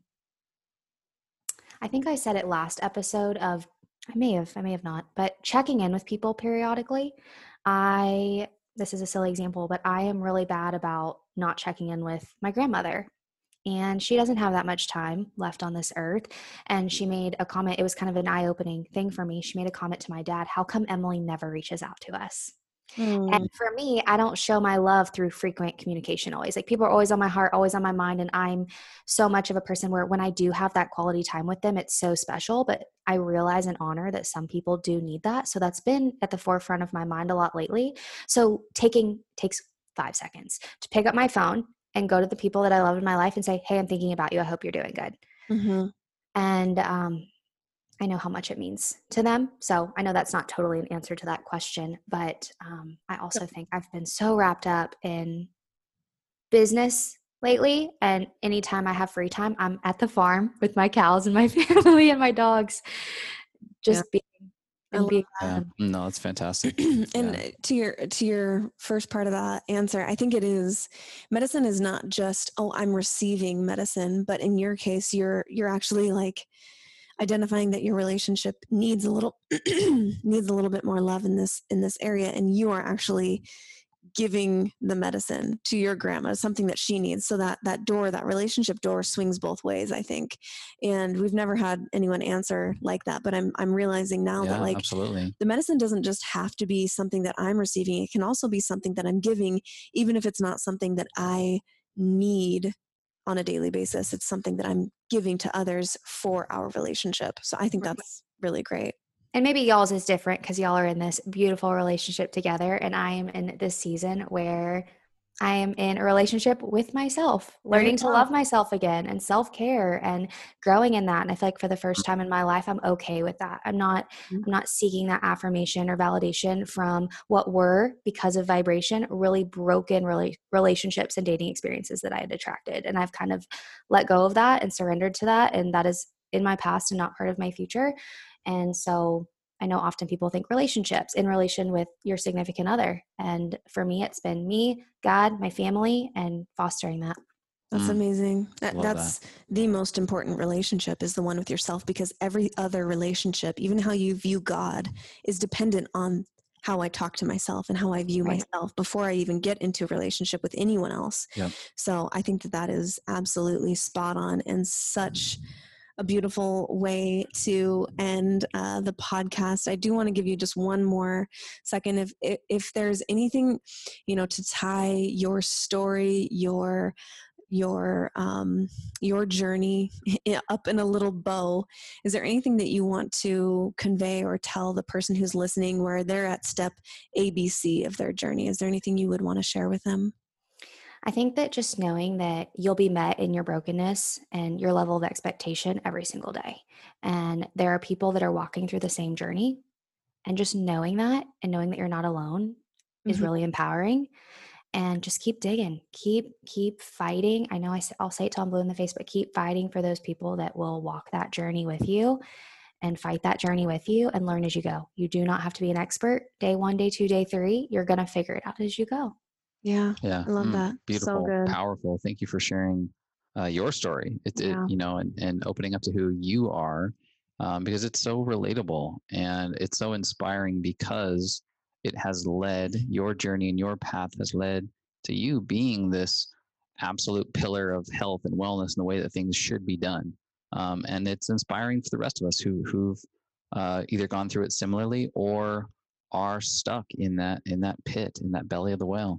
I think I said it last episode of I may have, I may have not, but checking in with people periodically. I this is a silly example, but I am really bad about not checking in with my grandmother. And she doesn't have that much time left on this earth. And she made a comment. It was kind of an eye opening thing for me. She made a comment to my dad How come Emily never reaches out to us? Mm, And for me, I don't show my love through frequent communication always. Like people are always on my heart, always on my mind. And I'm so much of a person where when I do have that quality time with them, it's so special. But I realize and honor that some people do need that. So that's been at the forefront of my mind a lot lately. So taking takes five seconds to pick up my phone and go to the people that I love in my life and say, Hey, I'm thinking about you. I hope you're doing good. mhm. And um, I know how much it means to them. So I know that's not totally an answer to that question, but um, I also think I've been so wrapped up in business lately. And anytime I have free time, I'm at the farm with my cows and my family and my dogs, just yeah. being and being yeah. no it's fantastic and yeah. to your to your first part of that answer i think it is medicine is not just oh i'm receiving medicine but in your case you're you're actually like identifying that your relationship needs a little needs a little bit more love in this in this area and you are actually giving the medicine to your grandma something that she needs. So that that door that relationship door swings both ways i think. And we've never had anyone answer like that but i'm i'm realizing now yeah, that like absolutely. the medicine doesn't just have to be something that i'm receiving. It can also be something that i'm giving even if it's not something that i need on a daily basis it's something that i'm giving to others for our relationship so i think that's really great. And maybe y'all's is different because y'all are in this beautiful relationship together and i am in this season where i am in a relationship with myself learning to love myself again and self-care and growing in that and i feel like for the first time in my life i'm okay with that. I'm not mm-hmm. i'm not seeking that affirmation or validation from what were because of vibration really broken really relationships and dating experiences that i had attracted and i've kind of let go of that and surrendered to that and that is in my past and not part of my future and so I know often people think relationships in relation with your significant other. And for me, it's been me, God, my family, and fostering that. That's mm. amazing. That, that's that. the most important relationship is the one with yourself because every other relationship, even how you view God, is dependent on how I talk to myself and how I view right. myself before I even get into a relationship with anyone else. Yep. So I think that that is absolutely spot on and such. Mm a beautiful way to end uh, the podcast. I do want to give you just one more second. If, if if there's anything, you know, to tie your story, your your um, your journey up in a little bow is there anything that you want to convey or tell the person who's listening where they're at step abc of their journey is there anything you would want to share with them I think that just knowing that you'll be met in your brokenness and your level of expectation every single day. And there are people that are walking through the same journey. And just knowing that and knowing that you're not alone mm-hmm. is really empowering. And just keep digging, keep, keep fighting. I know I, I'll say it till I'm blue in the face, but keep fighting for those people that will walk that journey with you and fight that journey with you and learn as you go. You do not have to be an expert day one, day two, day three. You're going to figure it out as you go. Yeah. Yeah. I love mm, that. Beautiful, so powerful. Thank you for sharing uh, your story. It, yeah. it, you know, and, and opening up to who you are um, because it's so relatable and it's so inspiring because it has led your journey and your path has led to you being this absolute pillar of health and wellness in the way that things should be done. Um, and it's inspiring for the rest of us who who've uh, either gone through it similarly or are stuck in that in that pit in that belly of the whale.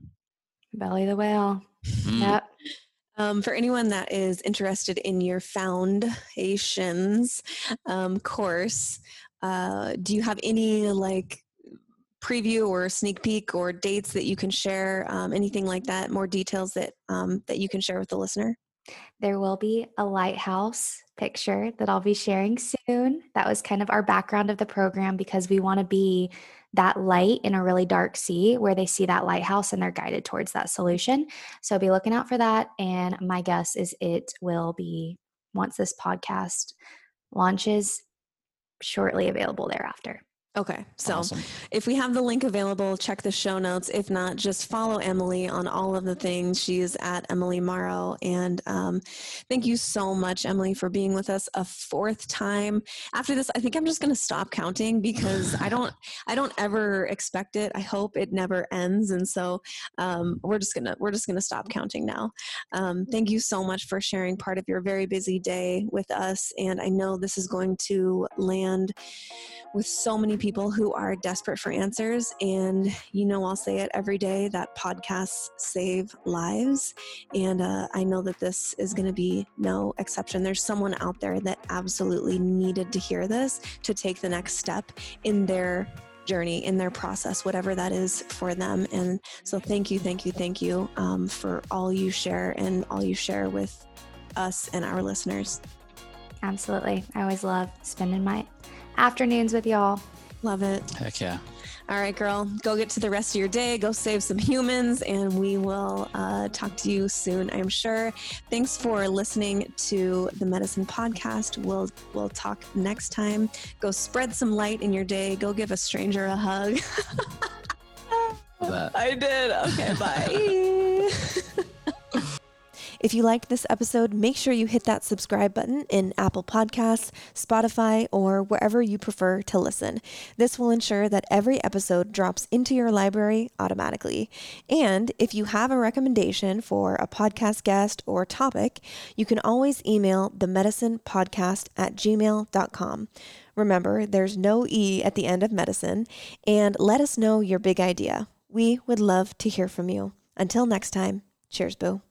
Belly the whale. Mm. Yep. Um, for anyone that is interested in your foundations um, course, uh, do you have any like preview or sneak peek or dates that you can share? Um, anything like that? More details that um, that you can share with the listener? There will be a lighthouse picture that I'll be sharing soon. That was kind of our background of the program because we want to be that light in a really dark sea where they see that lighthouse and they're guided towards that solution. So be looking out for that. And my guess is it will be, once this podcast launches, shortly available thereafter. Okay. So awesome. if we have the link available, check the show notes. If not, just follow Emily on all of the things. She's at Emily Morrow. And um, thank you so much, Emily, for being with us a fourth time. After this, I think I'm just going to stop counting because I don't, I don't ever expect it. I hope it never ends. And so um, we're just going to, we're just going to stop counting now. Um, thank you so much for sharing part of your very busy day with us. And I know this is going to land with so many people who are desperate for answers. And you know, I'll say it every day that podcasts save lives. And uh, I know that this is going to be no exception. There's someone out there that absolutely needed to hear this to take the next step in their journey in their process, whatever that is for them. And so, thank you, thank you, thank you um, for all you share and all you share with us and our listeners. Absolutely. I always love spending my afternoons with y'all. Love it. Heck yeah. All right, girl, go get to the rest of your day. Go save some humans, and we will uh, talk to you soon, I'm sure. Thanks for listening to the Medicin Podcast. We'll we'll talk next time. Go spread some light in your day. Go give a stranger a hug. I did. Okay, bye. If you liked this episode, make sure you hit that subscribe button in Apple Podcasts, Spotify, or wherever you prefer to listen. This will ensure that every episode drops into your library automatically. And if you have a recommendation for a podcast guest or topic, you can always email the Medicin podcast at gmail.com. Remember, there's no E at the end of Medicin, and let us know your big idea. We would love to hear from you. Until next time, cheers, boo.